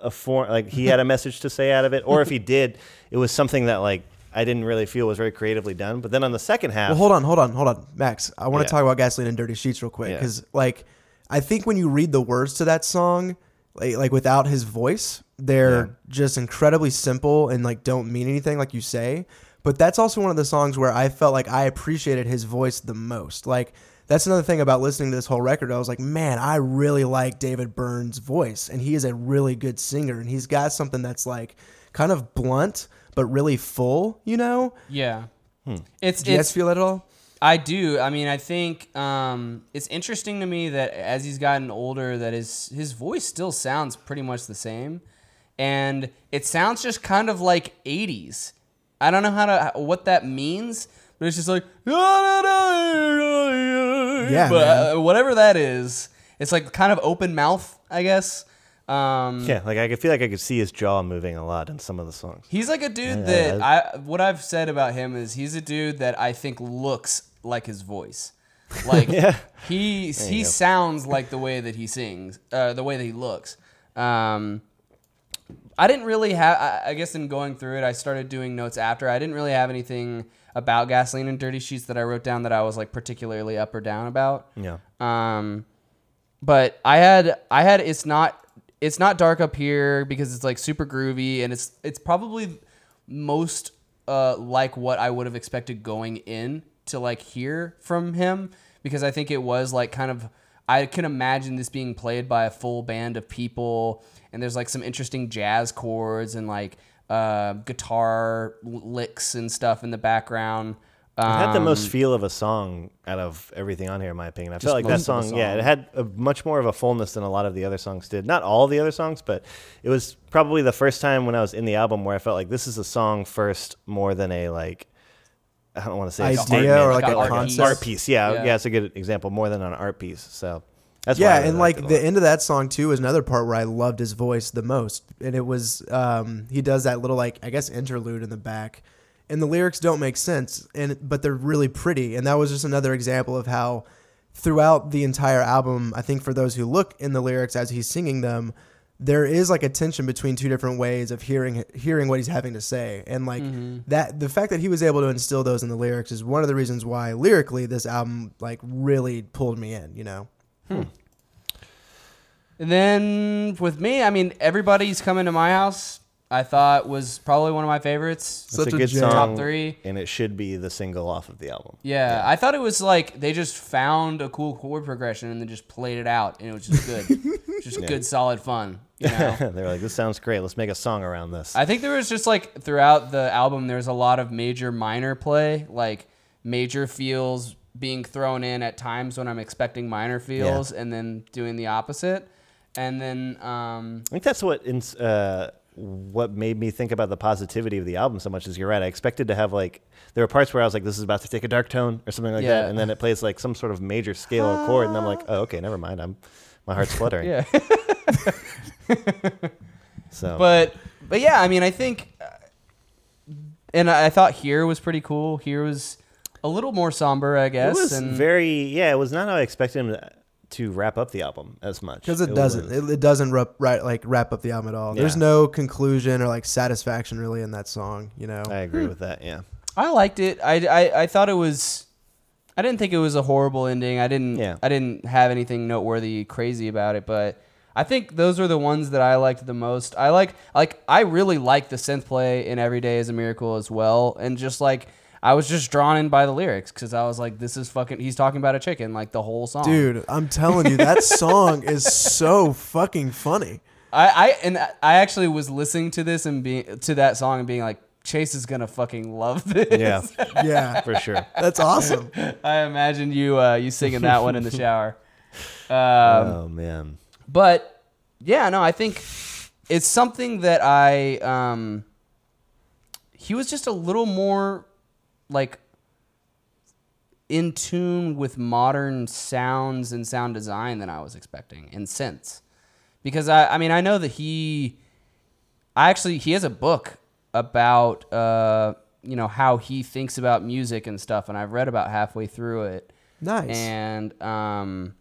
Speaker 3: a form like he had a message to say out of it or if he [LAUGHS] did it was something that like i didn't really feel was very creatively done but then on the second half
Speaker 4: Well, hold on, hold on, hold on, Max. I want to
Speaker 3: Yeah.
Speaker 4: talk about gasoline and dirty sheets real quick
Speaker 3: Yeah.
Speaker 4: because, like, I think when you read the words to that song, like, like without his voice, they're
Speaker 3: Yeah.
Speaker 4: just incredibly simple and like don't mean anything, like you say. But that's also one of the songs where I felt like I appreciated his voice the most. Like, that's another thing about listening to this whole record. I was like, man, I really like David Byrne's voice, and he is a really good singer, and he's got something that's like kind of blunt but really full. You know?
Speaker 5: Yeah,
Speaker 3: Hmm.
Speaker 5: it's
Speaker 4: Do you
Speaker 5: it's
Speaker 4: guys feel that at all?
Speaker 5: I do. I mean, I think um, it's interesting to me that as he's gotten older, that his his voice still sounds pretty much the same, and it sounds just kind of like '80s. I don't know how to what that means, but it's just like
Speaker 4: Yeah,
Speaker 5: but uh, whatever that is, it's like kind of open mouth, I guess. Um,
Speaker 3: yeah like i could feel like i could see his jaw moving a lot in some of the songs
Speaker 5: He's like a dude
Speaker 3: Yeah,
Speaker 5: that I what I've said about him is he's a dude that I think looks like his voice. Like [LAUGHS]
Speaker 3: Yeah.
Speaker 5: he he sounds like the way that he sings, uh, the way that he looks. Um, I didn't really have. I, I guess in going through it, I started doing notes after. I didn't really have anything about gasoline and dirty sheets that I wrote down that I was like particularly up or down about.
Speaker 3: Yeah.
Speaker 5: Um, but I had I had it's not it's not dark up here because it's like super groovy and it's it's probably most uh like what I would have expected going in to like hear from him because I think it was like kind of I can imagine this being played by a full band of people and there's like some interesting jazz chords and like uh, guitar licks and stuff in the background.
Speaker 3: It had the
Speaker 5: Um,
Speaker 3: most feel of a song out of everything on here, in my opinion. I felt like that
Speaker 5: most of the
Speaker 3: song, yeah, it had a, much more of a fullness than a lot of the other songs did. Not all the other songs, but it was probably the first time when I was in the album where I felt like this is a song first more than a like. I don't want to say a
Speaker 4: Idea
Speaker 3: statement,
Speaker 4: or
Speaker 5: like
Speaker 3: a-
Speaker 5: a
Speaker 3: art
Speaker 5: concept?
Speaker 3: art piece. Yeah,
Speaker 5: Yeah.
Speaker 3: yeah, it's a good example. More than an art piece. So that's
Speaker 4: yeah,
Speaker 3: really
Speaker 4: and like the end of that song too is another part where I loved his voice the most, and it was um, he does that little like I guess interlude in the back, and the lyrics don't make sense, and but they're really pretty, and that was just another example of how throughout the entire album, I think for those who look in the lyrics as he's singing them, there is like a tension between two different ways of hearing hearing what he's having to say, and like mm-hmm. that the fact that he was able to instill those in the lyrics is one of the reasons why lyrically this album like really pulled me in, you know. Hmm.
Speaker 5: And then with me, I mean, everybody's coming to my house. I thought was probably one of my favorites.
Speaker 3: it's
Speaker 4: such
Speaker 3: a
Speaker 4: a
Speaker 3: good
Speaker 4: jam.
Speaker 3: song,
Speaker 5: Top three.
Speaker 3: and it should be the single off of the album.
Speaker 5: Yeah, I thought it was like they just found a cool chord progression and then just played it out, and it was just good, [LAUGHS] just good, solid fun. You [LAUGHS] know,
Speaker 3: They're like, this sounds great. Let's make a song around this.
Speaker 5: I think there was just like throughout the album, there's a lot of major minor play, like major feels being thrown in at times when I'm expecting minor feels, and then doing the opposite. And then, um,
Speaker 3: I think that's what ins- uh, what made me think about the positivity of the album so much. Is you're right. I expected to have like there were parts where I was like, this is about to take a dark tone or something like
Speaker 5: Yeah.
Speaker 3: that, and then it plays like some sort of major scale or [LAUGHS] chord, and I'm like, oh, okay, never mind. I'm my heart's fluttering. [LAUGHS]
Speaker 5: yeah. [LAUGHS]
Speaker 3: So,
Speaker 5: but but yeah, I mean, I think, uh, and I thought here was pretty cool. Here was a little more somber, I
Speaker 3: it
Speaker 5: guess.
Speaker 3: was
Speaker 5: and
Speaker 3: very yeah. It was not how I expected him to, to wrap up the album as much
Speaker 4: because it,
Speaker 3: was-
Speaker 4: doesn't it, it doesn't wrap, right like wrap up the album at all there's no conclusion or like satisfaction really in that song you know
Speaker 3: I agree with that. Yeah.
Speaker 5: I liked it. I, I, I thought it was. I didn't think it was a horrible ending. I didn't.
Speaker 3: Yeah.
Speaker 5: I didn't have anything noteworthy crazy about it, but I think those are the ones that I liked the most. I like like I really like the synth play in Every Day is a Miracle as well, and just like I was just drawn in by the lyrics because I was like, this is fucking. He's talking about a chicken like the whole song,
Speaker 4: dude i'm telling you that [LAUGHS] song is so fucking funny
Speaker 5: I, I and I actually was listening to this and being to that song and being like, Chase is gonna fucking love this.
Speaker 3: Yeah, [LAUGHS]
Speaker 4: yeah
Speaker 3: for sure.
Speaker 4: that's awesome
Speaker 5: I imagine you uh, you singing that one in the shower. [LAUGHS] Um,
Speaker 3: oh man.
Speaker 5: but yeah, no, I think it's something that I um he was just a little more like in tune with modern sounds and sound design than I was expecting and synths. Because I I mean I know that he I actually he has a book about uh you know how he thinks about music and stuff and I've read about halfway through it.
Speaker 4: nice
Speaker 5: And um,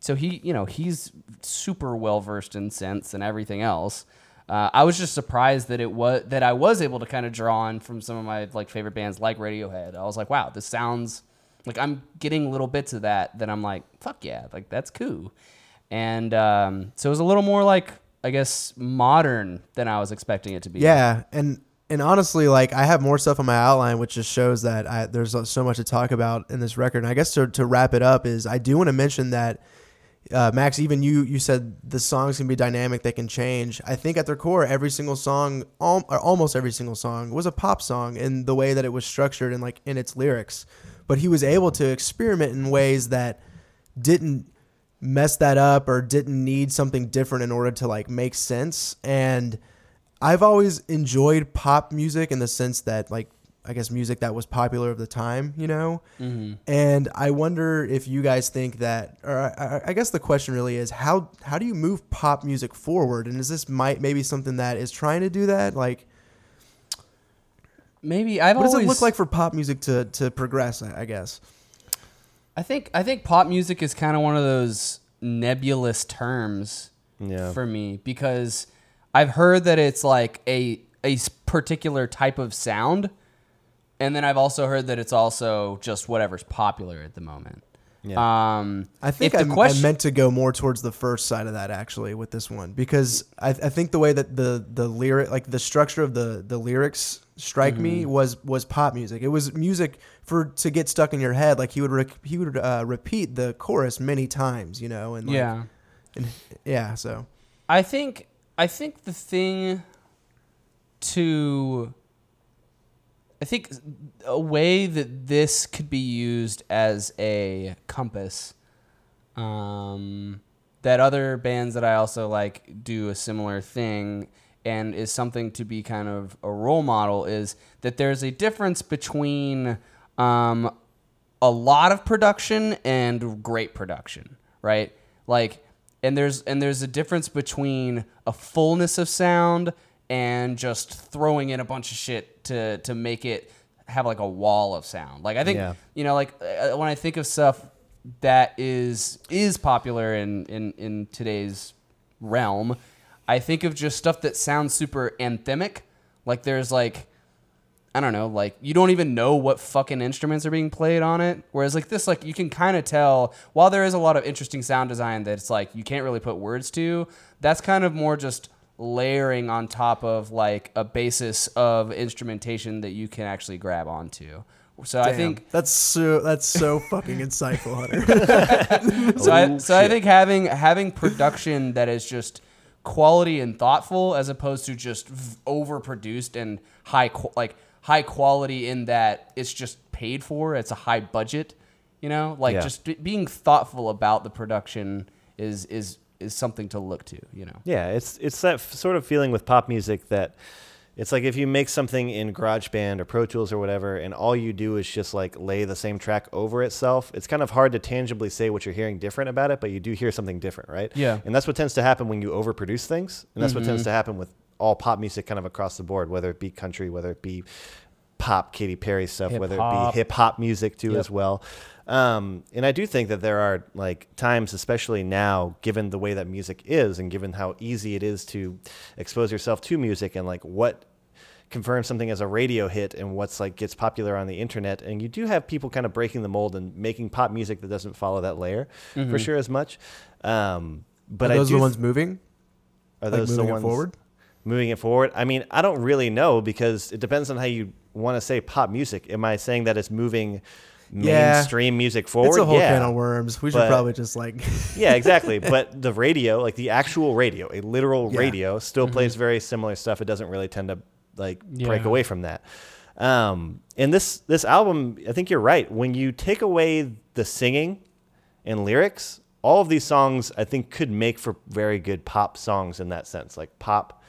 Speaker 5: so he, you know, he's super well versed in synths and everything else. Uh, I was just surprised that it was that I was able to kind of draw on from some of my like favorite bands like Radiohead. I was like, wow, this sounds like I'm getting little bits of that. That I'm like, fuck yeah, like that's cool. And um, so it was a little more like I guess modern than I was expecting it to be.
Speaker 4: yeah and and honestly like i have more stuff on my outline which just shows that I, there's so much to talk about in this record and i guess to, to wrap it up is i do want to mention that uh, Max, even you you said the songs can be dynamic; they can change. I think at their core, every single song, al- or almost every single song, was a pop song in the way that it was structured and like in its lyrics. But he was able to experiment in ways that didn't mess that up or didn't need something different in order to like make sense. And I've always enjoyed pop music in the sense that like I guess music that was popular of the time, you know. Mm-hmm. And I wonder if you guys think that, or I, I- I guess the question really is how how do you move pop music forward? And is this might maybe something that is trying to do that? Like,
Speaker 5: maybe I've always.
Speaker 4: what does it look like for pop music to to progress? I, I guess.
Speaker 5: I think I think pop music is kind of one of those nebulous terms
Speaker 3: Yeah.
Speaker 5: for me because I've heard that it's like a a particular type of sound, and then I've also heard that it's also just whatever's popular at the moment. Um,
Speaker 4: I think I,
Speaker 5: the question,
Speaker 4: I meant to go more towards the first side of that actually with this one because I, I think the way that the the lyric like the structure of the the lyrics strike me
Speaker 5: Mm-hmm.
Speaker 4: was was pop music. It was music for to get stuck in your head. Like he would rec- he would uh, repeat the chorus many times, you know, and like,
Speaker 5: yeah.
Speaker 4: and, yeah. So
Speaker 5: I think I think the thing to I think a way that this could be used as a compass um, that other bands that I also like do a similar thing and is something to be kind of a role model is that there's a difference between um, a lot of production and great production, right? Like and there's and there's a difference between a fullness of sound and just throwing in a bunch of shit to to make it have like a wall of sound. Like I think
Speaker 3: Yeah.
Speaker 5: you know like uh, when I think of stuff that is is popular in in in today's realm, I think of just stuff that sounds super anthemic. Like there's like I don't know, like you don't even know what fucking instruments are being played on it. Whereas like this, like you can kind of tell. While there is a lot of interesting sound design that it's like you can't really put words to, that's kind of more just layering on top of like a basis of instrumentation that you can actually grab onto. So I think
Speaker 4: that's so that's so fucking insightful, Hunter. [LAUGHS] [LAUGHS]
Speaker 5: so I,
Speaker 3: Oh,
Speaker 5: so I think having having production that is just quality and thoughtful as opposed to just v- overproduced and high qu- like high quality in that it's just paid for it's a high budget you know like
Speaker 3: Yeah.
Speaker 5: just be- being thoughtful about the production is is is something to look to you know
Speaker 3: Yeah, it's it's that f- sort of feeling with pop music that it's like if you make something in GarageBand or Pro Tools or whatever, and all you do is just like lay the same track over itself. It's kind of hard to tangibly say what you're hearing different about it, but you do hear something different, right?
Speaker 5: Yeah.
Speaker 3: And that's what tends to happen when you overproduce things, and that's what tends mm-hmm. to happen with all pop music, kind of across the board, whether it be country, whether it be pop, Katy Perry stuff, whether it be hip hop music too
Speaker 5: Yep.
Speaker 3: as well. Um, and I do think that there are like times, especially now, given the way that music is, and given how easy it is to expose yourself to music, and like what confirms something as a radio hit and what's like gets popular on the internet. And you do have people kind of breaking the mold and making pop music that doesn't follow that layer for sure as much. Um, but
Speaker 4: Are those
Speaker 3: I do
Speaker 4: the
Speaker 3: th-
Speaker 4: ones moving?
Speaker 3: are
Speaker 4: like
Speaker 3: those the
Speaker 4: moving it
Speaker 3: ones
Speaker 4: forward?
Speaker 3: moving it forward? I mean, I don't really know because it depends on how you want to say pop music. Am I saying that it's moving
Speaker 4: Yeah.
Speaker 3: mainstream music forward?
Speaker 4: It's a whole
Speaker 3: yeah.
Speaker 4: can of worms. We should
Speaker 3: but-
Speaker 4: probably just like [LAUGHS]
Speaker 3: yeah, exactly. [LAUGHS] But the radio, like the actual radio, a literal
Speaker 4: Yeah.
Speaker 3: radio, still plays very similar stuff. It doesn't really tend to like break away from that. Um, and this this album, I think you're right. When you take away the singing and lyrics, all of these songs I think could make for very good pop songs in that sense, like pop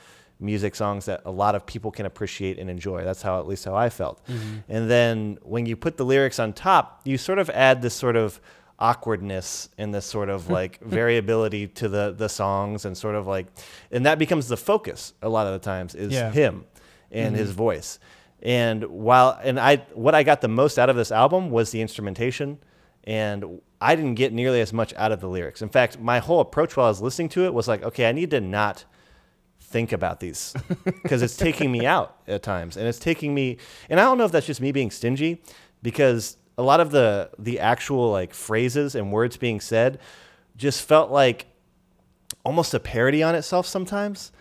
Speaker 3: music songs that a lot of people can appreciate and enjoy. That's how at least how I felt. Mm-hmm. And then when you put the lyrics on top, you sort of add this sort of awkwardness and this sort of [LAUGHS] like variability to the the songs and sort of like and that becomes the focus a lot of the times is
Speaker 5: Yeah.
Speaker 3: him and his mm-hmm. voice. And while and I what I got the most out of this album was the instrumentation and I didn't get nearly as much out of the lyrics. In fact, my whole approach while I was listening to it was like, okay, I need to not think about these [LAUGHS] because it's taking me out at times and it's taking me and I don't know if that's just me being stingy because a lot of the the actual like phrases and words being said just felt like almost a parody on itself sometimes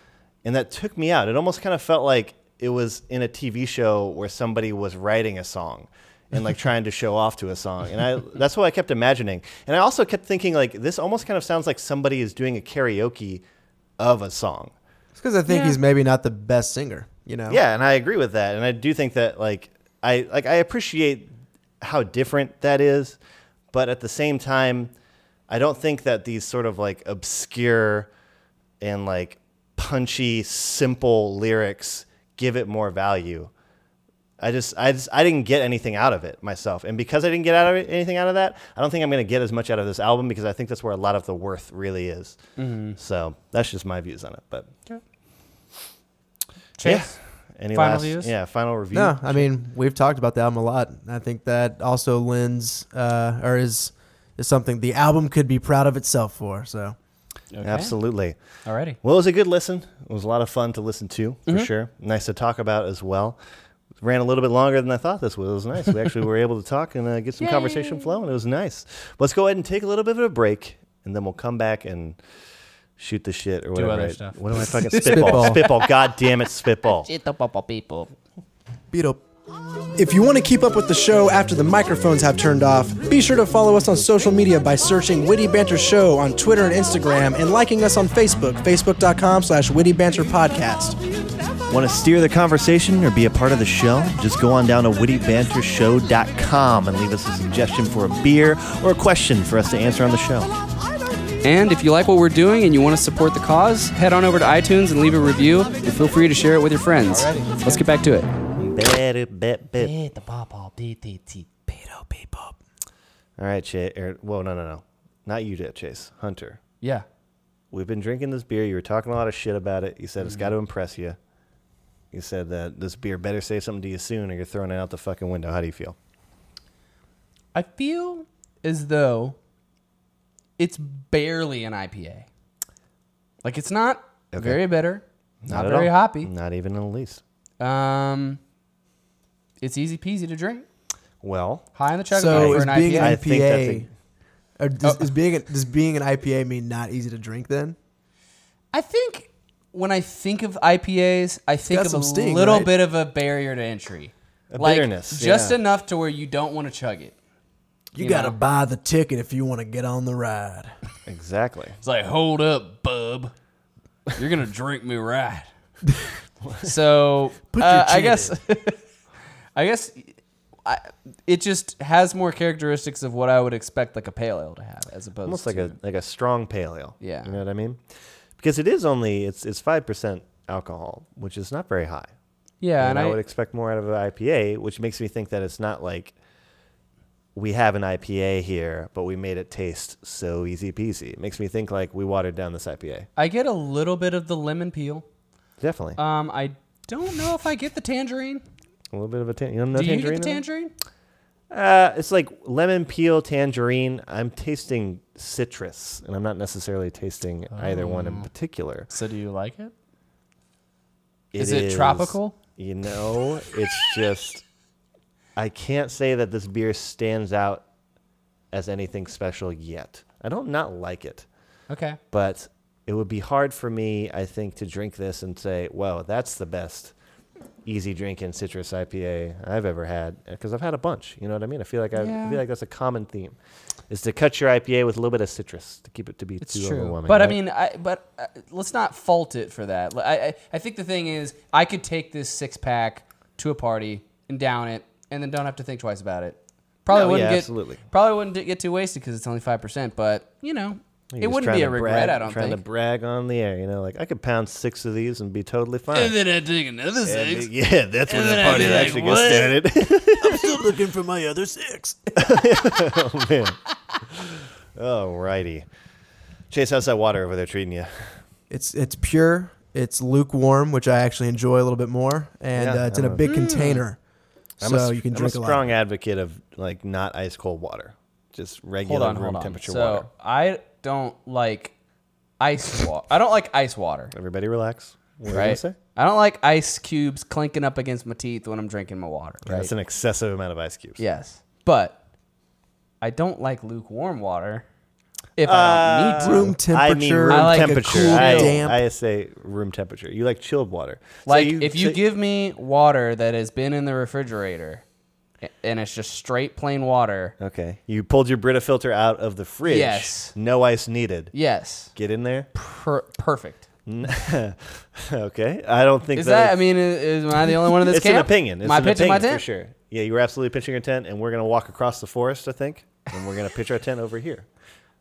Speaker 3: and that took me out. It almost kind of felt like it was in a TV show where somebody was writing a song and like trying to show off to a song and I that's what I kept imagining. And I also kept thinking like this almost kind of sounds like somebody is doing a karaoke of a song
Speaker 4: because I think
Speaker 5: Yeah.
Speaker 4: he's maybe not the best singer. You know?
Speaker 3: yeah, and I agree with that, and I do think that like I like I appreciate how different that is, but at the same time, I don't think that these sort of like obscure and like punchy, simple lyrics give it more value. I just, I just, I didn't get anything out of it myself, and because I didn't get out of it, anything out of that, I don't think I'm going to get as much out of this album because I think that's where a lot of the worth really is. Mm-hmm. So that's just my views on it. But
Speaker 5: Chase?
Speaker 3: yeah, any
Speaker 5: Final
Speaker 3: last,
Speaker 5: views?
Speaker 3: yeah, final review.
Speaker 4: No, I mean we've talked about the album a lot. I think that also lends uh, or is is something the album could be proud of itself for. So
Speaker 5: Okay.
Speaker 3: Absolutely.
Speaker 5: Alrighty.
Speaker 3: Well, it was a good listen. It was a lot of fun to listen to, for
Speaker 5: Mm-hmm.
Speaker 3: sure. Nice to talk about as well. Ran a little bit longer than I thought this was. It was nice. We [LAUGHS] actually were able to talk and uh, get some conversation flowing. It was nice. Let's go ahead and take a little bit of a break, and then we'll come back and shoot the shit or whatever.
Speaker 5: other
Speaker 3: right?
Speaker 5: stuff.
Speaker 3: What am I [LAUGHS] fucking spitball?
Speaker 4: Spitball.
Speaker 3: spitball. God damn it, [LAUGHS] spitball.
Speaker 5: people.
Speaker 4: beat up. If you want to keep up with the show after the microphones have turned off, be sure to follow us on social media by searching Witty Banter Show on Twitter and Instagram and liking us on Facebook, facebook.com slash Witty Banter Podcast.
Speaker 3: Want to steer the conversation or be a part of the show? Just go on down to wittybantershow.com and leave us a suggestion for a beer or a question for us to answer on the show.
Speaker 5: And if you like what we're doing and you want to support the cause, head on over to iTunes and leave a review. And feel free to share it with your friends. Let's get back to it.
Speaker 3: Bet, bet, bet.
Speaker 4: Pedo Bebop.
Speaker 3: All right, Chase. Er, whoa, no, no, no. Not you, Chase. Hunter.
Speaker 5: Yeah.
Speaker 3: We've been drinking this beer. You were talking a lot of shit about it. You said it's got
Speaker 5: Mm-hmm.
Speaker 3: to impress you. You said that this beer better say something to you soon or you're throwing it out the fucking window. How do you feel?
Speaker 5: I feel as though it's barely an IPA. Like it's not
Speaker 3: Okay.
Speaker 5: very bitter, not,
Speaker 3: at
Speaker 5: very
Speaker 3: all.
Speaker 5: hoppy.
Speaker 3: Not even in the least.
Speaker 5: Um, it's easy peasy to drink.
Speaker 3: Well,
Speaker 5: High on the chug
Speaker 4: So
Speaker 5: for
Speaker 4: is
Speaker 5: an
Speaker 4: being
Speaker 5: IPA.
Speaker 4: an
Speaker 3: I think that's
Speaker 4: IPA, or does, is being a, does being an IPA mean not easy to drink then?
Speaker 5: I think when I think of IPAs, I think
Speaker 4: got
Speaker 5: of
Speaker 4: some
Speaker 5: a
Speaker 4: sting,
Speaker 5: little
Speaker 4: right?
Speaker 5: bit of a barrier to entry.
Speaker 3: A
Speaker 5: like,
Speaker 3: bitterness,
Speaker 5: Just
Speaker 3: yeah.
Speaker 5: enough to where you don't want to chug it.
Speaker 4: You,
Speaker 5: You
Speaker 4: got to
Speaker 5: know.
Speaker 4: buy the ticket if you want to get on the ride.
Speaker 3: exactly.
Speaker 5: It's like, hold up, bub. You're gonna drink me right. [LAUGHS] so
Speaker 4: Put
Speaker 5: uh,
Speaker 4: your
Speaker 5: I guess, [LAUGHS] I guess, I, it just has more characteristics of what I would expect like a pale ale to have, as opposed
Speaker 3: Almost
Speaker 5: to
Speaker 3: like a like a strong pale ale.
Speaker 5: Yeah.
Speaker 3: You know what I mean? Because it is only it's it's five percent alcohol, which is not very high.
Speaker 5: yeah,
Speaker 3: and
Speaker 5: and,
Speaker 3: I,
Speaker 5: I,
Speaker 3: would expect more out of an IPA, which makes me think that it's not like we have an IPA here, but we made it taste so easy peasy. It makes me think like we watered down this IPA.
Speaker 5: I get a little bit of the lemon peel.
Speaker 3: Definitely
Speaker 5: Um, I don't know if I get the tangerine.
Speaker 3: a little bit of a tan- you know, no
Speaker 5: Do you
Speaker 3: tangerine.
Speaker 5: get the tangerine?
Speaker 3: Uh, it's like lemon peel, tangerine. I'm tasting citrus, and I'm not necessarily tasting either one in particular.
Speaker 5: So do you like it?
Speaker 3: It
Speaker 5: Is it tropical?
Speaker 3: You know, it's just I can't say that this beer stands out as anything special yet. I don't not like it,
Speaker 5: Okay.
Speaker 3: but it would be hard for me, I think, to drink this and say, "Well, that's the best easy drinking citrus IPA I've ever had," because I've had a bunch. You know what I mean? I feel like I, I feel like that's a common theme, is to cut your IPA with a little bit of citrus to keep it to be
Speaker 5: It's
Speaker 3: too
Speaker 5: true,
Speaker 3: overwhelming.
Speaker 5: but I mean, I, but uh, let's not fault it for that. I, I I think the thing is, I could take this six pack to a party and down it, and then don't have to think twice about it. Probably
Speaker 3: No,
Speaker 5: wouldn't
Speaker 3: yeah,
Speaker 5: get
Speaker 3: absolutely.
Speaker 5: probably wouldn't get too wasted because it's only five percent. But you know,
Speaker 3: You're
Speaker 5: it
Speaker 3: just
Speaker 5: wouldn't
Speaker 3: trying
Speaker 5: be a regret.
Speaker 3: brag-
Speaker 5: I don't
Speaker 3: trying
Speaker 5: think.
Speaker 3: to brag on the air. You know, like I could pound six of these and be totally fine.
Speaker 5: And then I take another
Speaker 3: And, yeah, that's when the
Speaker 5: then I'd
Speaker 3: party
Speaker 5: be like,
Speaker 3: actually
Speaker 5: "What?"
Speaker 3: gets started. [LAUGHS] [LAUGHS]
Speaker 4: I'm still looking for my other six. [LAUGHS]
Speaker 3: oh man. Alrighty. Chase, how's that water over there treating you?
Speaker 4: It's it's pure. It's lukewarm, which I actually enjoy a little bit more, and
Speaker 3: Yeah,
Speaker 4: uh, it's in a
Speaker 3: I'm a-
Speaker 4: big container,
Speaker 3: I'm
Speaker 4: so
Speaker 3: a, s-
Speaker 4: you can
Speaker 3: I'm
Speaker 4: drink
Speaker 3: a
Speaker 4: a,
Speaker 3: strong
Speaker 4: lot.
Speaker 3: advocate of like not ice cold water, just regular
Speaker 5: Hold on,
Speaker 3: room
Speaker 5: hold on.
Speaker 3: temperature
Speaker 5: So
Speaker 3: water.
Speaker 5: I don't like ice water. I don't like ice water.
Speaker 3: Everybody relax. What were you gonna
Speaker 5: Right.
Speaker 3: say?
Speaker 5: I don't like ice cubes clinking up against my teeth when I'm drinking my water. Right.
Speaker 3: That's an excessive amount of ice cubes.
Speaker 5: Yes, but I don't like lukewarm water. If I don't need uh, to,
Speaker 4: Room
Speaker 3: I mean
Speaker 4: temperature,
Speaker 3: room
Speaker 5: I like a
Speaker 3: temperature.
Speaker 4: cool,
Speaker 3: I,
Speaker 4: damp.
Speaker 3: I say room temperature. You like chilled water. So
Speaker 5: like if you
Speaker 3: so-
Speaker 5: give me water that has been in the refrigerator and it's just straight plain water,
Speaker 3: Okay. You pulled your Brita filter out of the fridge.
Speaker 5: Yes.
Speaker 3: No ice needed.
Speaker 5: yes,
Speaker 3: Get in there.
Speaker 5: per- perfect. [LAUGHS]
Speaker 3: okay. I don't think
Speaker 5: Is
Speaker 3: that
Speaker 5: that? I mean, is, am I the only one in this [LAUGHS]
Speaker 3: it's
Speaker 5: camp?
Speaker 3: an opinion. It's
Speaker 5: Am I
Speaker 3: an
Speaker 5: pitching
Speaker 3: opinion
Speaker 5: my tent?
Speaker 3: for sure. Yeah, you were absolutely pitching your tent, and we're gonna walk across the forest, I think, and we're gonna pitch our tent over here.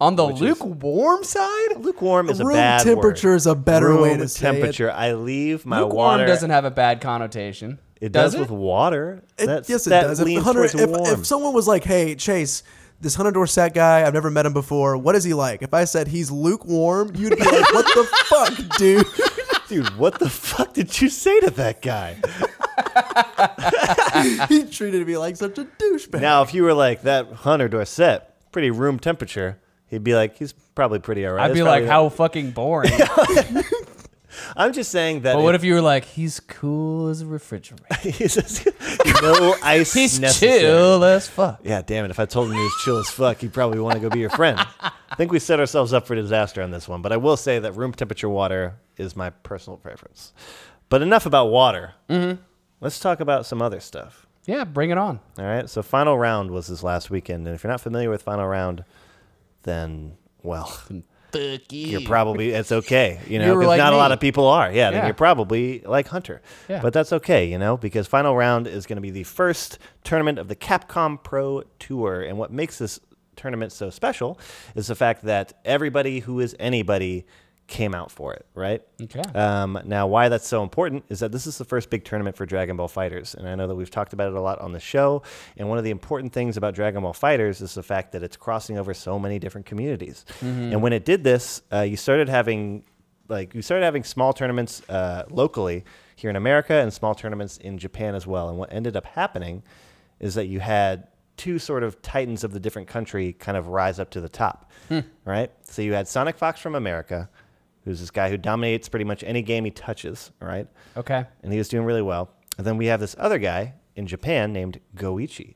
Speaker 5: On the
Speaker 3: Which is-
Speaker 5: lukewarm side,
Speaker 3: Lukewarm is a bad word.
Speaker 4: Room
Speaker 3: bad
Speaker 4: temperature
Speaker 3: word.
Speaker 4: is a better
Speaker 3: Room
Speaker 4: way to say it.
Speaker 3: temperature. I leave my
Speaker 5: lukewarm
Speaker 3: water.
Speaker 5: doesn't have a bad connotation.
Speaker 3: it
Speaker 5: does,
Speaker 3: does,
Speaker 5: it?
Speaker 3: with water.
Speaker 4: It,
Speaker 3: That's,
Speaker 4: yes, it
Speaker 3: that
Speaker 4: does. If,
Speaker 3: leans
Speaker 4: Hunter,
Speaker 3: towards
Speaker 4: if,
Speaker 3: warm.
Speaker 4: if someone was like, "Hey, Chase, this Hunter Dorset guy, I've never met him before. What is he like?" If I said he's lukewarm, you'd be like, "What the [LAUGHS] fuck, dude?"
Speaker 3: Dude, what the fuck did you say to that guy? [LAUGHS]
Speaker 4: he treated me like such a douchebag.
Speaker 3: now, if you were like that Hunter Dorset, pretty room temperature, he'd be like, he's probably pretty alright.
Speaker 5: I'd
Speaker 3: It's
Speaker 5: be like, how [LAUGHS] fucking boring. [LAUGHS]
Speaker 3: I'm just saying that.
Speaker 5: but what
Speaker 3: if-
Speaker 5: if you were like, he's cool as a refrigerator. [LAUGHS]
Speaker 3: he's just, no ice
Speaker 5: He's
Speaker 3: necessary.
Speaker 5: chill as fuck.
Speaker 3: Yeah, damn it. If I told him he was chill as fuck, he'd probably want to go be your friend. I think we set ourselves up for disaster on this one, but I will say that room temperature water is my personal preference. But enough about water. Mm-hmm. Let's talk about some other stuff.
Speaker 5: Yeah, bring it on.
Speaker 3: All right. So, final round was this last weekend. And if you're not familiar with final round, then, well,
Speaker 5: Fuck you.
Speaker 3: you're probably, it's okay. You know,
Speaker 5: You were
Speaker 3: because
Speaker 5: like
Speaker 3: not a lot of people are. Yeah, then
Speaker 5: Yeah.
Speaker 3: you're probably like Hunter.
Speaker 5: Yeah.
Speaker 3: But that's okay, you know, because final round is going to be the first tournament of the Capcom Pro Tour. And what makes this tournament so special is the fact that everybody who is anybody came out for it, right?
Speaker 5: Okay.
Speaker 3: Um, now, why that's so important is that this is the first big tournament for Dragon Ball Fighters, and I know that we've talked about it a lot on the show. And one of the important things about Dragon Ball Fighters is the fact that it's crossing over so many different communities. And when it did this, uh, you started having like you started having small tournaments uh, locally here in America and small tournaments in Japan as well. And what ended up happening is that you had two sort of titans of the different country kind of rise up to the top, right? So you had Sonic Fox from America, who's this guy who dominates pretty much any game he touches, right?
Speaker 5: Okay.
Speaker 3: And he was doing really well. And then we have this other guy in Japan named Goichi.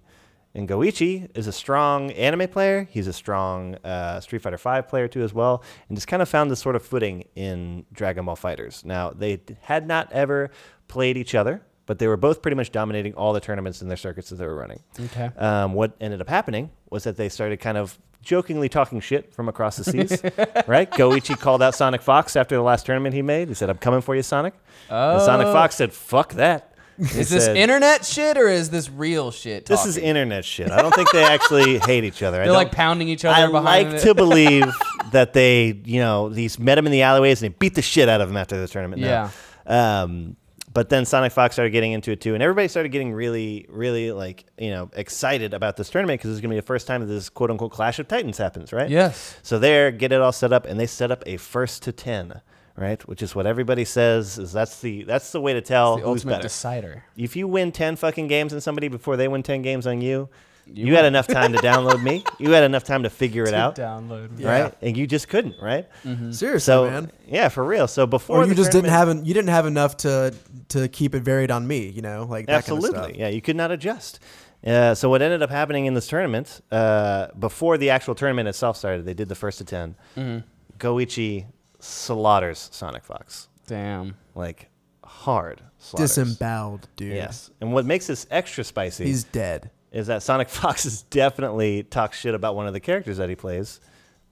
Speaker 3: And Goichi is a strong anime player. He's a strong uh, Street Fighter V player too, as well, and just kind of found this sort of footing in Dragon Ball Fighters. Now they had not ever played each other, but they were both pretty much dominating all the tournaments in their circuits that they were running.
Speaker 5: Okay.
Speaker 3: Um, what ended up happening was that they started kind of jokingly talking shit from across the seas, [LAUGHS] right? Goichi called out Sonic Fox after the last tournament he made. He said, "I'm coming for you, Sonic." And Sonic
Speaker 5: Oh.
Speaker 3: Fox said, "Fuck that." He
Speaker 5: Is this
Speaker 3: said,
Speaker 5: internet shit or is this real shit?
Speaker 3: This is internet shit. I don't think they actually [LAUGHS] hate each other.
Speaker 5: They're like pounding each other behind.
Speaker 3: I
Speaker 5: like
Speaker 3: to [LAUGHS] believe that they, you know, these met him in the alleyways and they beat the shit out of him after the tournament. now. Um, but then Sonic Fox started getting into it too, and everybody started getting really, really like you know excited about this tournament because it's going to be the first time that this quote unquote Clash of Titans happens, right?
Speaker 5: Yes.
Speaker 3: So there, get it all set up, and they set up a first to ten, right? Which is what everybody says is that's the that's the way to tell
Speaker 5: The
Speaker 3: who's
Speaker 5: ultimate
Speaker 3: better.
Speaker 5: decider.
Speaker 3: if you win 10 fucking games on somebody before they win 10 games on you, you,
Speaker 5: You
Speaker 3: had enough time to download me. You had enough time to figure it out,
Speaker 5: Download.
Speaker 4: Yeah.
Speaker 3: right? And you just couldn't, right?
Speaker 4: Seriously,
Speaker 3: So,
Speaker 4: man.
Speaker 3: yeah, for real. So before
Speaker 4: Or you just didn't have en- you didn't have enough to to keep it varied on me, you know, like that
Speaker 3: Absolutely.
Speaker 4: kind of stuff.
Speaker 3: Yeah, you could not adjust. Uh, so what ended up happening in this tournament, uh, before the actual tournament itself started, they did the first to 10.
Speaker 4: Mm-hmm.
Speaker 3: Goichi slaughters Sonic Fox.
Speaker 5: Damn.
Speaker 3: Like, hard slaughters.
Speaker 4: Disemboweled, dude.
Speaker 3: Yes. And what makes this extra spicy
Speaker 4: He's dead.
Speaker 3: Is that Sonic [LAUGHS] Fox has definitely talks shit about one of the characters that he plays,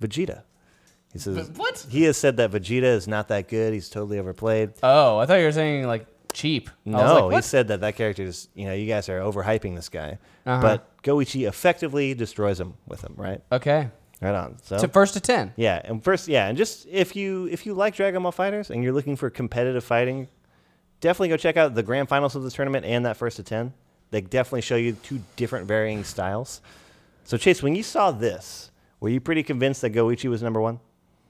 Speaker 3: Vegeta. He says
Speaker 5: what?
Speaker 3: He has said that Vegeta is not that good. He's totally overplayed.
Speaker 5: Oh, I thought you were saying like cheap.
Speaker 3: No,
Speaker 5: like,
Speaker 3: he said that that character is, you know, you guys are overhyping this guy.
Speaker 5: Uh-huh.
Speaker 3: But Goichi effectively destroys him with him, right?
Speaker 5: Okay.
Speaker 3: Right on. So
Speaker 5: To first to ten.
Speaker 3: yeah, and first, yeah, and just if you if you like Dragon Ball Fighters and you're looking for competitive fighting, definitely go check out the grand finals of the tournament and that first to ten. They definitely show you two different varying styles. So Chase, when you saw this, were you pretty convinced that Goichi was number one?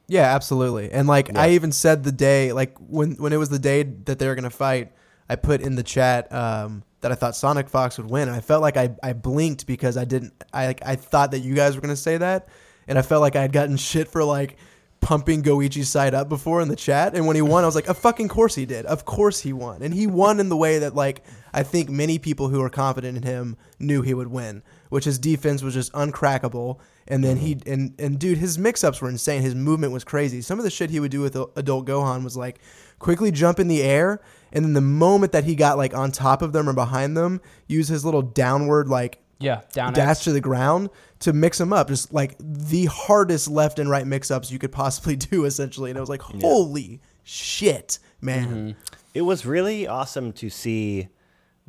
Speaker 4: Yeah, absolutely. And like I even said the day, like when when it was the day that they were gonna fight, I put in the chat um, that I thought Sonic Fox would win. And I felt like I, I blinked because I didn't. I like, I thought that you guys were gonna say that, and I felt like I had gotten shit for like pumping Goichi's side up before in the chat. And when he won, I was like, of fucking course he did. Of course he won, and he won in the way that like I think many people who are confident in him knew he would win, which his defense was just uncrackable. And then he mm-hmm. and and dude, his mix-ups were insane. His movement was crazy. Some of the shit he would do with adult Gohan was like quickly jump in the air, and then the moment that he got like on top of them or behind them, use his little downward like
Speaker 5: Yeah. Down.
Speaker 4: dash
Speaker 5: X.
Speaker 4: to the ground to mix them up. Just like the hardest left and right mix-ups you could possibly [LAUGHS] do, essentially. And it was like, holy shit, man. Mm-hmm.
Speaker 3: It was really awesome to see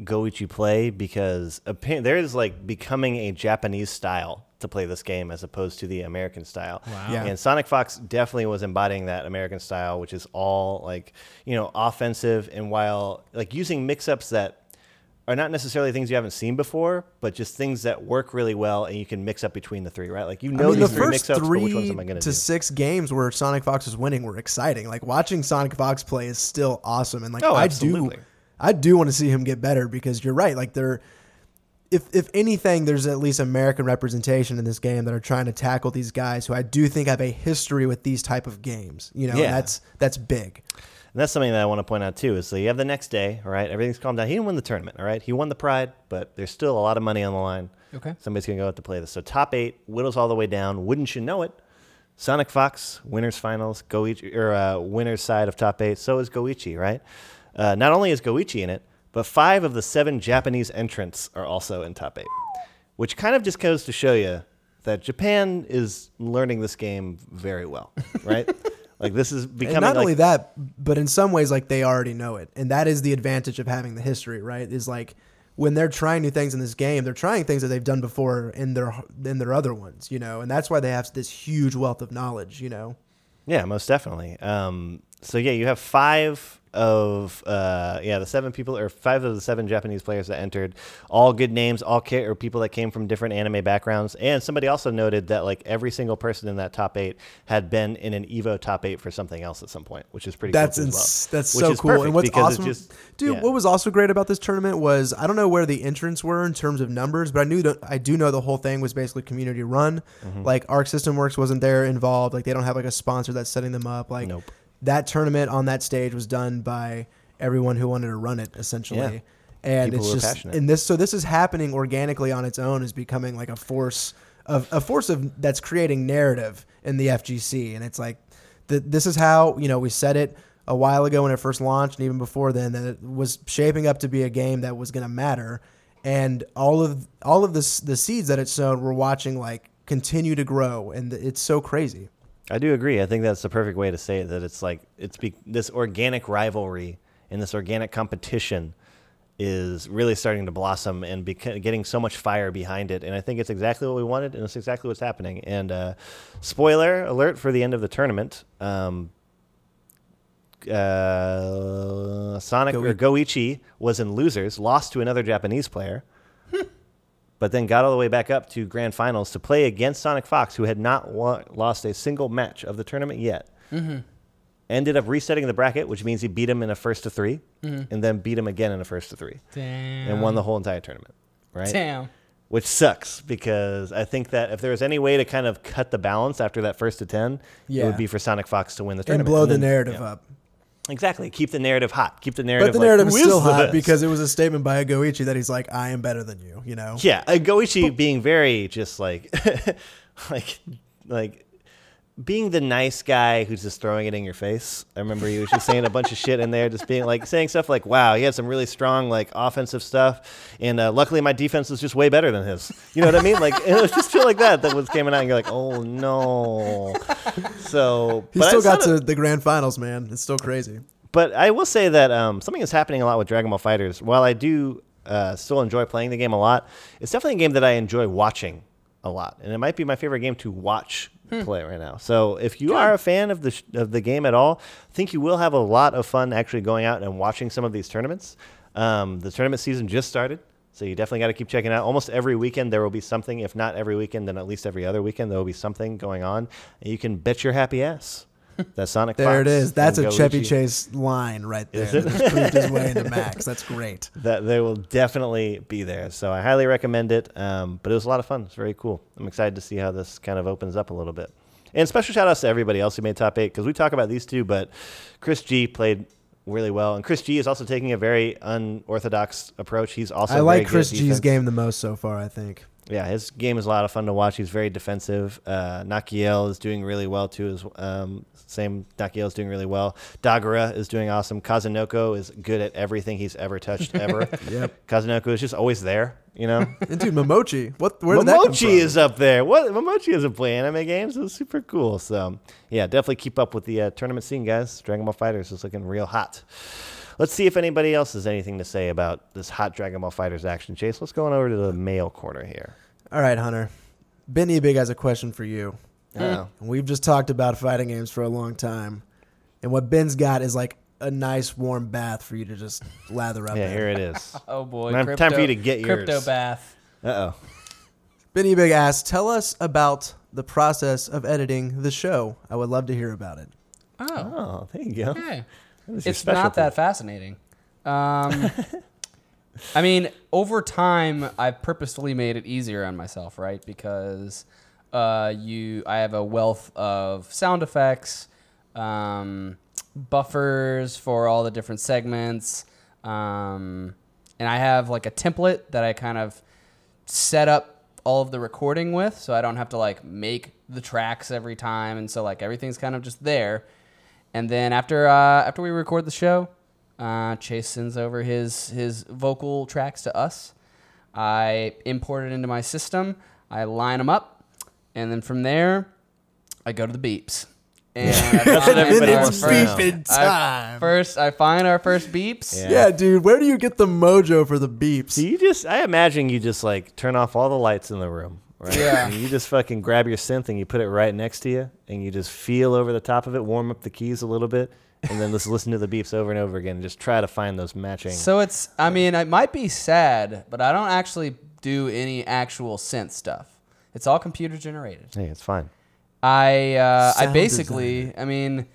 Speaker 3: Goichi play because there is like becoming a Japanese style to play this game as opposed to the American style. Wow.
Speaker 4: Yeah.
Speaker 3: And Sonic Fox definitely was embodying that American style, which is all like, you know, offensive and while like using mix ups that are not necessarily things you haven't seen before, but just things that work really well and you can mix up between the three, right? Like you know
Speaker 4: I mean, the
Speaker 3: these three
Speaker 4: first
Speaker 3: mix-ups, but which ones
Speaker 4: three
Speaker 3: am I going
Speaker 4: to
Speaker 3: do?
Speaker 4: six games where Sonic Fox was winning were exciting. Like watching Sonic Fox play is still awesome, and like
Speaker 3: Oh,
Speaker 4: I
Speaker 3: absolutely.
Speaker 4: do, I do want to see him get better because you're right. Like they're, if if anything, there's at least American representation in this game that are trying to tackle these guys who I do think have a history with these type of games. You know,
Speaker 3: Yeah.
Speaker 4: that's that's big.
Speaker 3: And that's something that I want to point out too. Is so you have the next day, all right? Everything's calmed down. He didn't win the tournament, all right? He won the pride, but there's still a lot of money on the line.
Speaker 5: Okay.
Speaker 3: Somebody's gonna go out to play this. So top eight whittles all the way down. Wouldn't you know it? Sonic Fox winners finals. Goichi or uh, winners side of top eight. So is Goichi, right? Uh, not only is Goichi in it, but five of the seven Japanese entrants are also in top eight, which kind of just goes to show you that Japan is learning this game very well, [LAUGHS] right? like this is becoming
Speaker 4: And not
Speaker 3: like,
Speaker 4: only that, but in some ways, like they already know it, and that is the advantage of having the history, right? Is like when they're trying new things in this game, they're trying things that they've done before in their in their other ones, you know, and that's why they have this huge wealth of knowledge, you know.
Speaker 3: Yeah, most definitely. Um, so yeah, you have five of uh, yeah the seven people or five of the seven Japanese players that entered, all good names, all ca- or people that came from different anime backgrounds. And somebody also noted that like every single person in that top eight had been in an Evo top eight for something else at some point, which is pretty.
Speaker 4: That's
Speaker 3: cool
Speaker 4: ins-
Speaker 3: well.
Speaker 4: that's so cool. And what's awesome,
Speaker 3: just-
Speaker 4: dude,
Speaker 3: yeah.
Speaker 4: what was also great about this tournament was I don't know where the entrants were in terms of numbers, but I knew that I do know the whole thing was basically community run.
Speaker 3: Mm-hmm.
Speaker 4: Like Arc System Works wasn't there involved. Like they don't have like a sponsor that's setting them up. Like
Speaker 3: Nope.
Speaker 4: That tournament on that stage was done by everyone who wanted to run it essentially.
Speaker 3: Yeah.
Speaker 4: And
Speaker 3: People
Speaker 4: it's just
Speaker 3: passionate.
Speaker 4: and this so this is happening organically on its own is becoming like a force of a force of that's creating narrative in the FGC and it's like th- this is how you know we said it a while ago when it first launched and even before then that it was shaping up to be a game that was going to matter and all of all of this the seeds that it sown we're watching like continue to grow and it's so crazy
Speaker 3: I do agree. I think that's the perfect way to say it. That it's like it's be, this organic rivalry and this organic competition is really starting to blossom and beca- getting so much fire behind it. And I think it's exactly what we wanted, and it's exactly what's happening. And uh, spoiler alert for the end of the tournament: um, uh, Sonic or Goichi was in losers, lost to another Japanese player but then got all the way back up to grand finals to play against Sonic Fox, who had not wa- lost a single match of the tournament yet. Mm-hmm. Ended up resetting the bracket, which means he beat him in a first to 3 mm-hmm. and then beat him again in a first to three,
Speaker 5: Damn.
Speaker 3: and won the whole entire tournament. Right?
Speaker 5: Damn.
Speaker 3: Which sucks because I think that if there was any way to kind of cut the balance after that first to 10, it would be for Sonic Fox to win the tournament
Speaker 4: and
Speaker 3: tournament.
Speaker 4: blow the
Speaker 3: then-
Speaker 4: narrative
Speaker 3: yeah.
Speaker 4: up
Speaker 3: Exactly. Keep the narrative hot. Keep the narrative
Speaker 4: but the
Speaker 3: like,
Speaker 4: narrative is still
Speaker 3: the
Speaker 4: hot
Speaker 3: best?"
Speaker 4: because it was a statement by a Goichi that he's like I am better than you you know
Speaker 3: Yeah, uh, Goichi being very just like, [LAUGHS] like, like being the nice guy who's just throwing it in your face. I remember he was just saying a bunch of shit in there, just being like saying stuff like, "Wow, he had some really strong like offensive stuff, and uh, luckily my defense was just way better than his." You know what I mean? Like it was just feel like that that was coming out, and you're like, "Oh no." So
Speaker 4: he still got to
Speaker 3: of-
Speaker 4: the grand finals man it's still crazy
Speaker 3: but I will say that um, something is happening a lot with Dragon Ball Fighters. While I do uh, still enjoy playing the game a lot, it's definitely a game that I enjoy watching a lot, and it might be my favorite game to watch play right now. So if you are a fan of the sh- of the game at all, I think you will have a lot of fun actually going out and watching some of these tournaments. Um, the tournament season just started. So you definitely got to keep checking out. Almost every weekend there will be something. If not every weekend, then at least every other weekend there will be something going on. And you can bet your happy ass [LAUGHS] that Sonic
Speaker 4: there it
Speaker 3: Fox
Speaker 4: is that's a Chevy Chase line right there
Speaker 3: Is it?
Speaker 4: that's proved his way into [LAUGHS] Max that's great
Speaker 3: that they will definitely be there. So I highly recommend it. Um, but it was a lot of fun. It's very cool. I'm excited to see how this kind of opens up a little bit. And special shout outs to everybody else who made top eight because we talk about these two, but Chris G played really well, and Chris G is also taking a very unorthodox approach. He's also
Speaker 4: I like Chris G's
Speaker 3: defense.
Speaker 4: game the most so far I think
Speaker 3: Yeah, his game is a lot of fun to watch. He's very defensive. Uh, Nakkiel is doing really well too. As um, same Nakkiel is doing really well. Dogura is doing awesome. Kazunoko is good at everything he's ever touched [LAUGHS] ever.
Speaker 4: Yep.
Speaker 3: Kazunoko is just always there. You know. [LAUGHS]
Speaker 4: and dude Momochi what where did that come
Speaker 3: Momochi is up there. What Momochi isn't playing anime games. It's super cool. So yeah, definitely keep up with the uh, tournament scene, guys. Dragon Ball Fighters is looking real hot. Let's see if anybody else has anything to say about this hot Dragon Ball Fighters action chase. Let's go on over to the mail corner here.
Speaker 4: all right Hunter Ben Ebig has a question for you
Speaker 3: Oh.
Speaker 4: We've just talked about fighting games for a long time. And what Ben's got is like a nice warm bath for you to just lather up
Speaker 3: Yeah,
Speaker 4: in.
Speaker 3: here it is. [LAUGHS]
Speaker 5: Oh boy.
Speaker 3: Time-
Speaker 5: crypto,
Speaker 3: time for you to get
Speaker 5: your
Speaker 3: Crypto
Speaker 5: bath.
Speaker 3: Uh oh.
Speaker 4: Benny Big asks, tell us about the process of editing the show. I would love to hear about it.
Speaker 5: Oh.
Speaker 3: Oh, there you go.
Speaker 5: Okay. It's not that fascinating. Um, I mean, over time, I've purposefully made it easier on myself, right? Because uh, you, I have a wealth of sound effects, um, buffers for all the different segments, um, and I have like a template that I kind of set up all of the recording with, so I don't have to like make the tracks every time, and so like everything's kind of just there. And then after uh, after we record the show, uh, Chase sends over his his vocal tracks to us. I import it into my system. I line them up, and then from there, I go to the beeps. And I [LAUGHS]
Speaker 3: That's what
Speaker 5: find
Speaker 3: everybody wants to
Speaker 5: first- I-
Speaker 4: time.
Speaker 5: First, I find our first beeps.
Speaker 3: Yeah.
Speaker 4: Yeah, dude, where do you get the mojo for the beeps?
Speaker 3: So you just, I imagine you just like turn off all the lights in the room, right?
Speaker 5: Yeah.
Speaker 3: And you just fucking grab your synth and you put it right next to you, and you just feel over the top of it, warm up the keys a little bit, and then just listen to the beeps over and over again, and just try to find those matching.
Speaker 5: So it's, I mean, it might be sad, but I don't actually do any actual synth stuff. It's all computer generated.
Speaker 3: hey, it's fine.
Speaker 5: I uh, I
Speaker 4: Sound
Speaker 5: basically, I mean,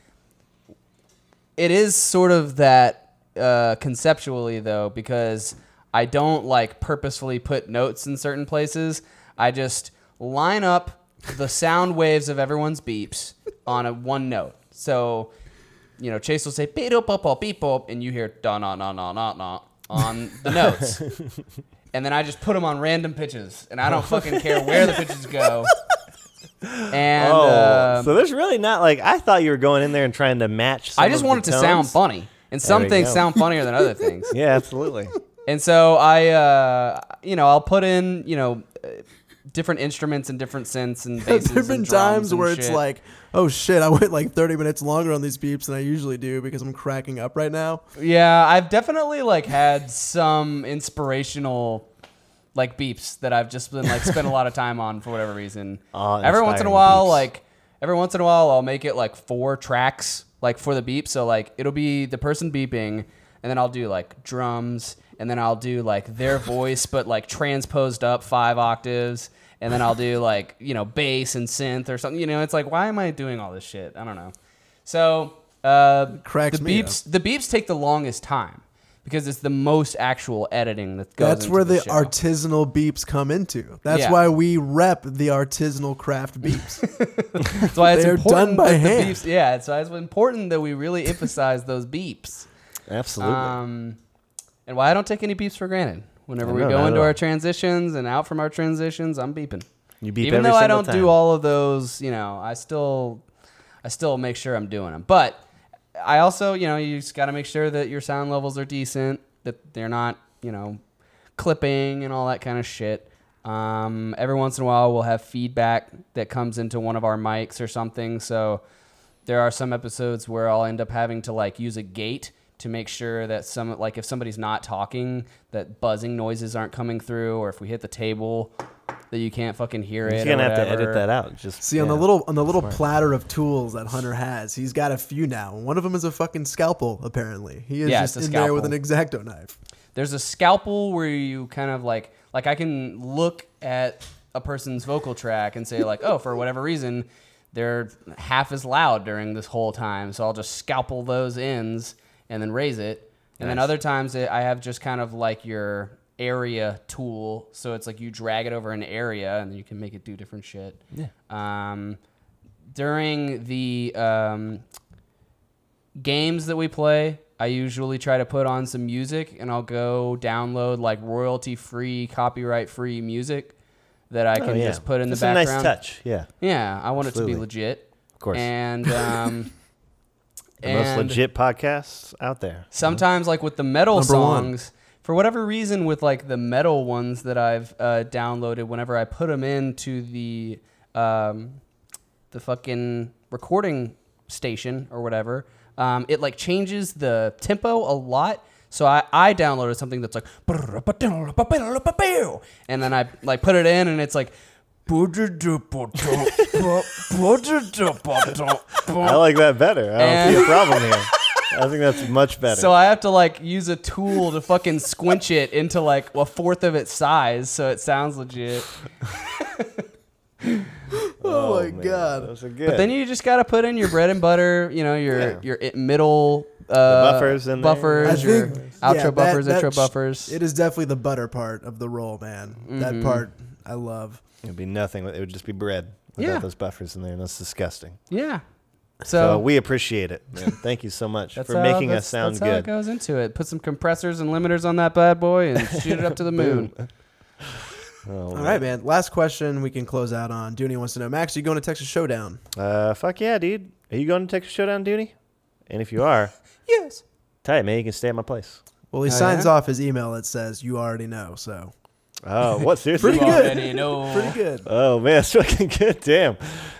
Speaker 5: it is sort of that uh, conceptually though, because I don't like purposefully put notes in certain places. I just line up the sound waves of everyone's beeps on a one note. So, you know, Chase will say beep up beep up, and you hear da na na na na na on the notes. [LAUGHS] and then I just put them on random pitches, and I don't fucking care where the pitches go. And
Speaker 3: oh,
Speaker 5: um,
Speaker 3: so there's really not like I thought you were going in there and trying to match. Some
Speaker 5: I just
Speaker 3: of
Speaker 5: want it
Speaker 3: the
Speaker 5: to sound funny, and some things
Speaker 3: go.
Speaker 5: sound funnier than other things. [LAUGHS]
Speaker 3: Yeah, absolutely.
Speaker 5: And so I, uh, you know, I'll put in, you know, different instruments and different synths and [LAUGHS] basses.
Speaker 4: There've been times where it's like, oh shit, I went like 30 minutes longer on these beeps than I usually do because I'm cracking up right now.
Speaker 5: yeah, I've definitely like had some inspirational like beeps that I've just been like spent a lot of [LAUGHS] time on for whatever reason.
Speaker 3: Awe
Speaker 5: every once in a while,
Speaker 3: beeps.
Speaker 5: like every once in a while, I'll make it like four tracks like for the beep. So like it'll be the person beeping, and then I'll do like drums, and then I'll do like their [LAUGHS] voice, but like transposed up five octaves. And then I'll do like, you know, bass and synth or something. You know, it's like, why am I doing all this shit? I don't know. So uh,
Speaker 4: Cracks
Speaker 5: the
Speaker 4: me
Speaker 5: beeps the beeps take the longest time because it's the most actual editing that goes
Speaker 4: That's
Speaker 5: into
Speaker 4: where the,
Speaker 5: show.
Speaker 4: artisanal beeps come into. That's
Speaker 5: Yeah.
Speaker 4: why we rep the artisanal craft beeps. [LAUGHS]
Speaker 5: That's why it's
Speaker 4: They're
Speaker 5: important
Speaker 4: done by hand.
Speaker 5: beeps, yeah, it's why it's important that we really emphasize those beeps.
Speaker 3: Absolutely.
Speaker 5: Um, and why I don't take any beeps for granted. Whenever we
Speaker 3: No,
Speaker 5: go into our transitions and out from our transitions, I'm beeping.
Speaker 3: you beep
Speaker 5: Even though I don't
Speaker 3: time.
Speaker 5: do all of those, you know, I still, I still make sure I'm doing them. But I also, you know, you just got to make sure that your sound levels are decent, that they're not, you know, clipping and all that kind of shit. Um, every once in a while, we'll have feedback that comes into one of our mics or something. So there are some episodes where I'll end up having to like use a gate to make sure that some like if somebody's not talking, that buzzing noises aren't coming through, or if we hit the table, that you can't fucking hear
Speaker 3: You're
Speaker 5: it.
Speaker 3: gonna
Speaker 5: or
Speaker 3: have to edit that out. Just
Speaker 4: See on the little on the little
Speaker 3: Smart.
Speaker 4: platter of tools that Hunter has, he's got a few now. One of them is a fucking scalpel. Apparently, he is
Speaker 5: Yeah,
Speaker 4: just
Speaker 5: it's a
Speaker 4: in there with an exacto knife.
Speaker 5: There's a scalpel where you kind of like like I can look at a person's vocal track and say like, oh, for whatever reason, they're half as loud during this whole time, so I'll just scalpel those ends and then raise it. And then other times it, I have just kind of like your area tool, so it's like you drag it over an area and then you can make it do different shit.
Speaker 3: Yeah.
Speaker 5: Um, during the um, games that we play, I usually try to put on some music and I'll go download like royalty free, copyright free music that I
Speaker 3: Oh,
Speaker 5: can
Speaker 3: yeah.
Speaker 5: just put in
Speaker 3: That's
Speaker 5: the
Speaker 3: a
Speaker 5: background.
Speaker 3: nice touch. Yeah,
Speaker 5: Yeah, I want it to be legit.
Speaker 3: of course.
Speaker 5: And um, [LAUGHS]
Speaker 3: the most legit podcasts out there.
Speaker 5: sometimes like with the metal
Speaker 4: Number one.
Speaker 5: songs, for whatever reason, with like the metal ones that I've uh, downloaded, whenever I put them into the um, the fucking recording station or whatever, um, it like changes the tempo a lot. So I, I downloaded something that's like, and then I like put it in, and it's like.
Speaker 3: I like that better. I don't see a problem here. I think that's much better.
Speaker 5: So I have to like use a tool to fucking squinch it into like a fourth of its size so it sounds legit. [LAUGHS]
Speaker 4: Oh, my
Speaker 3: man,
Speaker 4: god!
Speaker 3: those are good.
Speaker 5: But then you just got to put in your bread and butter, you know, your
Speaker 3: Yeah.
Speaker 5: your i- middle uh,
Speaker 3: buffers in there.
Speaker 5: buffers,
Speaker 4: I
Speaker 5: your
Speaker 4: think
Speaker 5: Outro
Speaker 4: Yeah,
Speaker 5: buffers,
Speaker 4: that
Speaker 5: intro
Speaker 4: sh-
Speaker 5: buffers.
Speaker 4: It is definitely the butter part of the roll, man. That
Speaker 5: Mhm.
Speaker 4: part I love.
Speaker 3: It'd be nothing. It would just be bread without
Speaker 5: Yeah.
Speaker 3: those buffers in there, and that's disgusting.
Speaker 5: yeah.
Speaker 3: So,
Speaker 5: So,
Speaker 3: we appreciate it, man. Thank you so much
Speaker 5: that's
Speaker 3: for
Speaker 5: how,
Speaker 3: making
Speaker 5: that's,
Speaker 3: us sound
Speaker 5: that's how it
Speaker 3: good.
Speaker 5: goes into it. Put some compressors and limiters on that bad boy and shoot it up to the [LAUGHS] moon. [LAUGHS]
Speaker 3: Oh,
Speaker 4: All right, man. Last question we can close out on. Dooney wants to know, Max, are you going to Texas Showdown?
Speaker 3: Uh, fuck yeah, dude. Are you going to Texas Showdown, Dooney? And if you are, [LAUGHS]
Speaker 5: Yes.
Speaker 3: tight, man. You can stay at my place.
Speaker 4: Well, he
Speaker 5: Oh,
Speaker 4: signs
Speaker 5: yeah?
Speaker 4: off his email that says you already know. So
Speaker 3: Oh, what? [LAUGHS] Seriously?
Speaker 4: Pretty good.
Speaker 5: already [LAUGHS]
Speaker 4: pretty good.
Speaker 3: Oh, man. [LAUGHS] It's fucking good. Damn.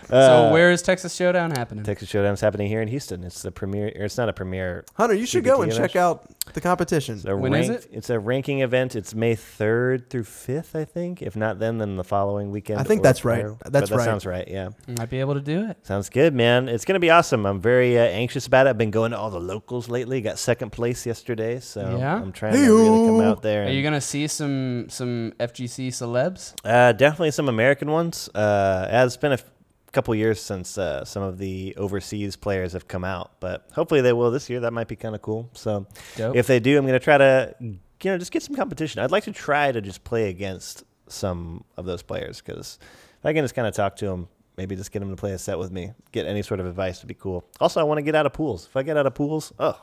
Speaker 5: So
Speaker 3: Uh,
Speaker 5: where is Texas Showdown happening?
Speaker 3: Texas Showdown's happening here in Houston. It's the premiere. Or it's not a premiere.
Speaker 4: Hunter, you should go and
Speaker 3: event.
Speaker 4: check out the competition.
Speaker 3: It's a
Speaker 5: When is
Speaker 3: ranked,
Speaker 5: it?
Speaker 3: It's a ranking event. It's May third through fifth, I think. If not then, then the following weekend.
Speaker 4: I think
Speaker 3: or
Speaker 4: that's right.
Speaker 3: prior. But
Speaker 4: That's
Speaker 3: that
Speaker 4: right.
Speaker 3: Sounds right. Yeah.
Speaker 5: Might be able to do it.
Speaker 3: Sounds good, man. It's gonna be awesome. I'm very uh, anxious about it. I've been going to all the locals lately. Got second place yesterday, so
Speaker 5: Yeah?
Speaker 3: I'm trying to really come out there.
Speaker 5: Are you gonna see some some FGC celebs?
Speaker 3: Uh, definitely some American ones. Uh, it's been a f- couple years since uh, some of the overseas players have come out, but hopefully they will this year. That might be kind of cool. So
Speaker 5: Dope.
Speaker 3: if they do, I'm gonna try to you know just get some competition. I'd like to try to just play against some of those players because if I can just kind of talk to them. Maybe just get them to play a set with me. Get any sort of advice would be cool. Also, I want to get out of pools. If I get out of pools, oh,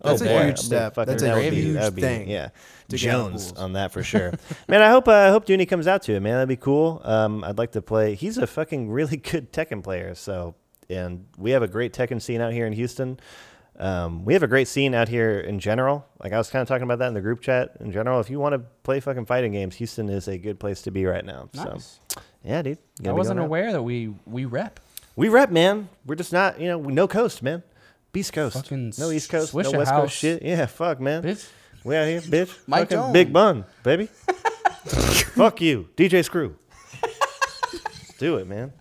Speaker 4: That's
Speaker 3: oh
Speaker 4: a
Speaker 3: boy,
Speaker 4: huge step.
Speaker 3: fucking-
Speaker 4: That's a
Speaker 3: that would be-
Speaker 4: huge
Speaker 3: that would be-
Speaker 4: thing
Speaker 3: Yeah,
Speaker 4: to get out of
Speaker 3: Jones on that for sure. [LAUGHS] man, I hope uh, I hope Dooney comes out to it. Man, that'd be cool. Um, I'd like to play. He's a fucking really [LAUGHS] good Tekken player. So, and we have a great Tekken scene out here in Houston. Um, we have a great scene out here in general. Like I was kind of talking about that in the group chat in general. If you want to play fucking fighting games, Houston is a good place to be right now. So,
Speaker 5: Nice.
Speaker 3: yeah, dude.
Speaker 5: I wasn't
Speaker 3: going out.
Speaker 5: aware that we we rep.
Speaker 3: We rep, man. We're just not, you know, we- no coast, man. Beast Coast.
Speaker 5: Fucking
Speaker 3: no East Coast,
Speaker 5: Swisher
Speaker 3: no West
Speaker 5: House.
Speaker 3: Coast shit. Yeah, fuck, man.
Speaker 5: Bitch.
Speaker 3: We out here, bitch.
Speaker 5: Mike
Speaker 3: Fucking
Speaker 5: Jones.
Speaker 3: Big Bun, baby. [LAUGHS] Fuck you, DJ Screw. [LAUGHS] Do it, man.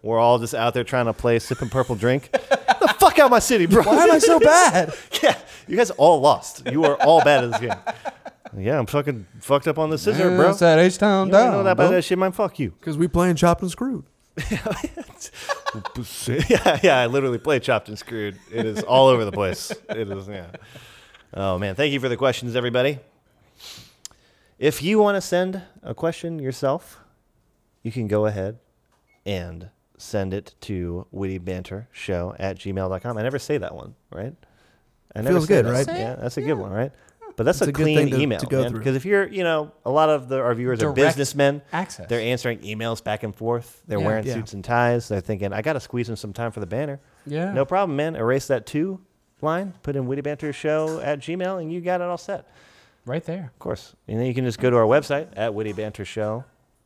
Speaker 3: We're all just out there trying to play sipping purple drink. the fuck out of my city, bro.
Speaker 4: Why am I so [LAUGHS] bad?
Speaker 3: yeah, you guys all lost. You are all bad at this game. Yeah, I'm fucking fucked up on the scissor, bro.
Speaker 5: It's that H Town
Speaker 3: You don't know
Speaker 5: down.
Speaker 3: that about that shit, man. Fuck you.
Speaker 4: Because we playing chopped and screwed. [LAUGHS]
Speaker 3: yeah, yeah, I literally play chopped and screwed. It is all over the place. It is, yeah. Oh man, thank you for the questions, everybody. If you want to send a question yourself, you can go ahead and send it to wittybantershow at gmail.com. I never say that one, right? I never
Speaker 4: Feels good,
Speaker 3: that.
Speaker 4: right?
Speaker 3: Yeah, that's a good one, right? But that's a
Speaker 4: a
Speaker 3: clean
Speaker 4: to-
Speaker 3: email,
Speaker 4: to go
Speaker 3: man.
Speaker 4: through.
Speaker 3: Because if you're, you know, a lot of the, our viewers are businessmen.
Speaker 5: access.
Speaker 3: They're answering emails back and forth. They're
Speaker 5: Yeah.
Speaker 3: wearing
Speaker 4: Yeah.
Speaker 3: suits and ties. They're thinking, I got to squeeze in some time for the banner.
Speaker 5: yeah.
Speaker 3: No problem, man. Erase that two line, put in Witty Banter Show at Gmail, and you got it all set.
Speaker 5: Right there.
Speaker 3: Of course. And then you can just go to our website at wittybantershow.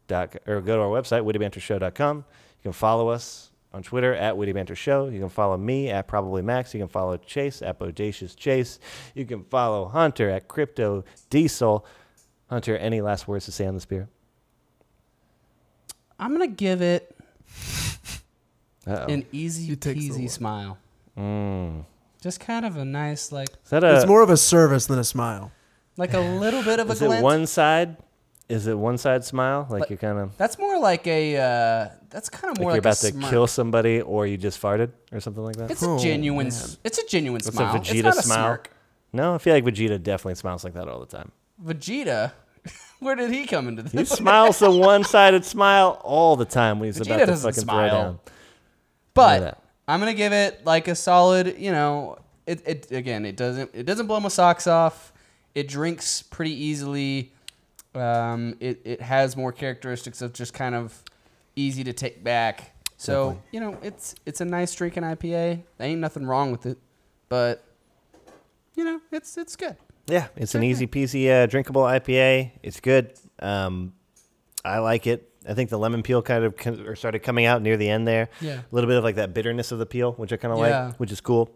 Speaker 3: Dot, or go to our website, wittybantershow.com. You can follow us on Twitter at Witty Banter Show. You can follow me at Probably Max. You can follow Chase at Bodacious Chase. You can follow Hunter at Crypto Diesel. Hunter, any last words to say on this beer?
Speaker 5: I'm gonna give it
Speaker 3: Uh-oh.
Speaker 5: an easy
Speaker 4: You take the
Speaker 5: peasy
Speaker 4: one.
Speaker 5: smile.
Speaker 3: Mm.
Speaker 5: Just kind of a nice like
Speaker 3: Is that a,
Speaker 4: it's more of a service than a smile.
Speaker 5: like a little bit of a
Speaker 3: is it
Speaker 5: glint.
Speaker 3: one side? Is it one side smile? Like
Speaker 5: Like-
Speaker 3: you're kind of
Speaker 5: That's more like a. Uh, that's kind of
Speaker 3: like
Speaker 5: more
Speaker 3: you're
Speaker 5: like,
Speaker 3: about
Speaker 5: a
Speaker 3: to
Speaker 5: smirk.
Speaker 3: kill somebody or you just farted or something like that?
Speaker 5: It's a
Speaker 4: Oh,
Speaker 5: genuine.
Speaker 4: man.
Speaker 5: s- It's a genuine
Speaker 3: It's a
Speaker 5: smile.
Speaker 3: Vegeta
Speaker 5: it's not a
Speaker 3: smile.
Speaker 5: smirk.
Speaker 3: No, I feel like Vegeta definitely smiles like that all the time.
Speaker 5: Vegeta. [LAUGHS] Where did he come into this?
Speaker 3: He [LAUGHS] smiles the one-sided smile all the time when he's
Speaker 5: Vegeta
Speaker 3: about to
Speaker 5: doesn't
Speaker 3: fucking
Speaker 5: smile.
Speaker 3: throw down.
Speaker 5: But
Speaker 3: that.
Speaker 5: I'm gonna give it like a solid. You know, it, it again. It doesn't. It doesn't blow my socks off. It drinks pretty easily. Um, it it has more characteristics of just kind of easy to take back. So
Speaker 3: Definitely.
Speaker 5: you know, it's it's a nice drinking IPA. There ain't nothing wrong with it, but you know, it's it's good.
Speaker 3: Yeah, it's an easy peasy uh, drinkable IPA. It's good. Um, I like it. I think the lemon peel kind of started coming out near the end there.
Speaker 5: Yeah.
Speaker 3: A little bit of like that bitterness of the peel, which I kind of
Speaker 5: Yeah.
Speaker 3: like, which is cool.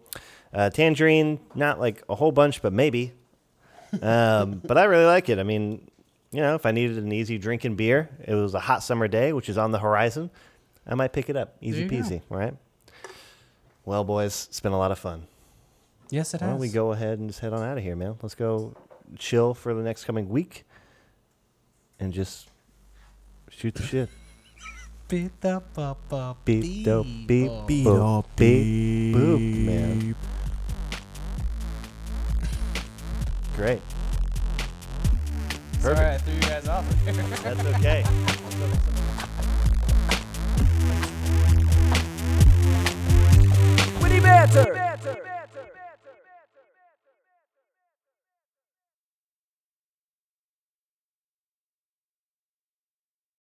Speaker 3: Uh, tangerine, not like a whole bunch, but maybe. Um, but I really like it. I mean, you know, if I needed an easy drinking beer, it was a hot summer day, which is on the horizon, I might pick it up. Easy
Speaker 5: you go.
Speaker 3: peasy, right? Well, boys, it's been a lot of fun.
Speaker 5: Yes, it has.
Speaker 3: Why
Speaker 5: has.
Speaker 3: don't we go ahead and just head on out of here, man? Let's go chill for the next coming week and just shoot the shit.
Speaker 5: Beat the bu- bu-
Speaker 3: Beep, dope, beep,
Speaker 5: boop.
Speaker 4: Beep,
Speaker 3: boop,
Speaker 4: dope,
Speaker 3: beep, boop, man. Great. Perfect.
Speaker 5: Sorry I threw you guys off. [LAUGHS]
Speaker 3: That's okay. Banter! Banter.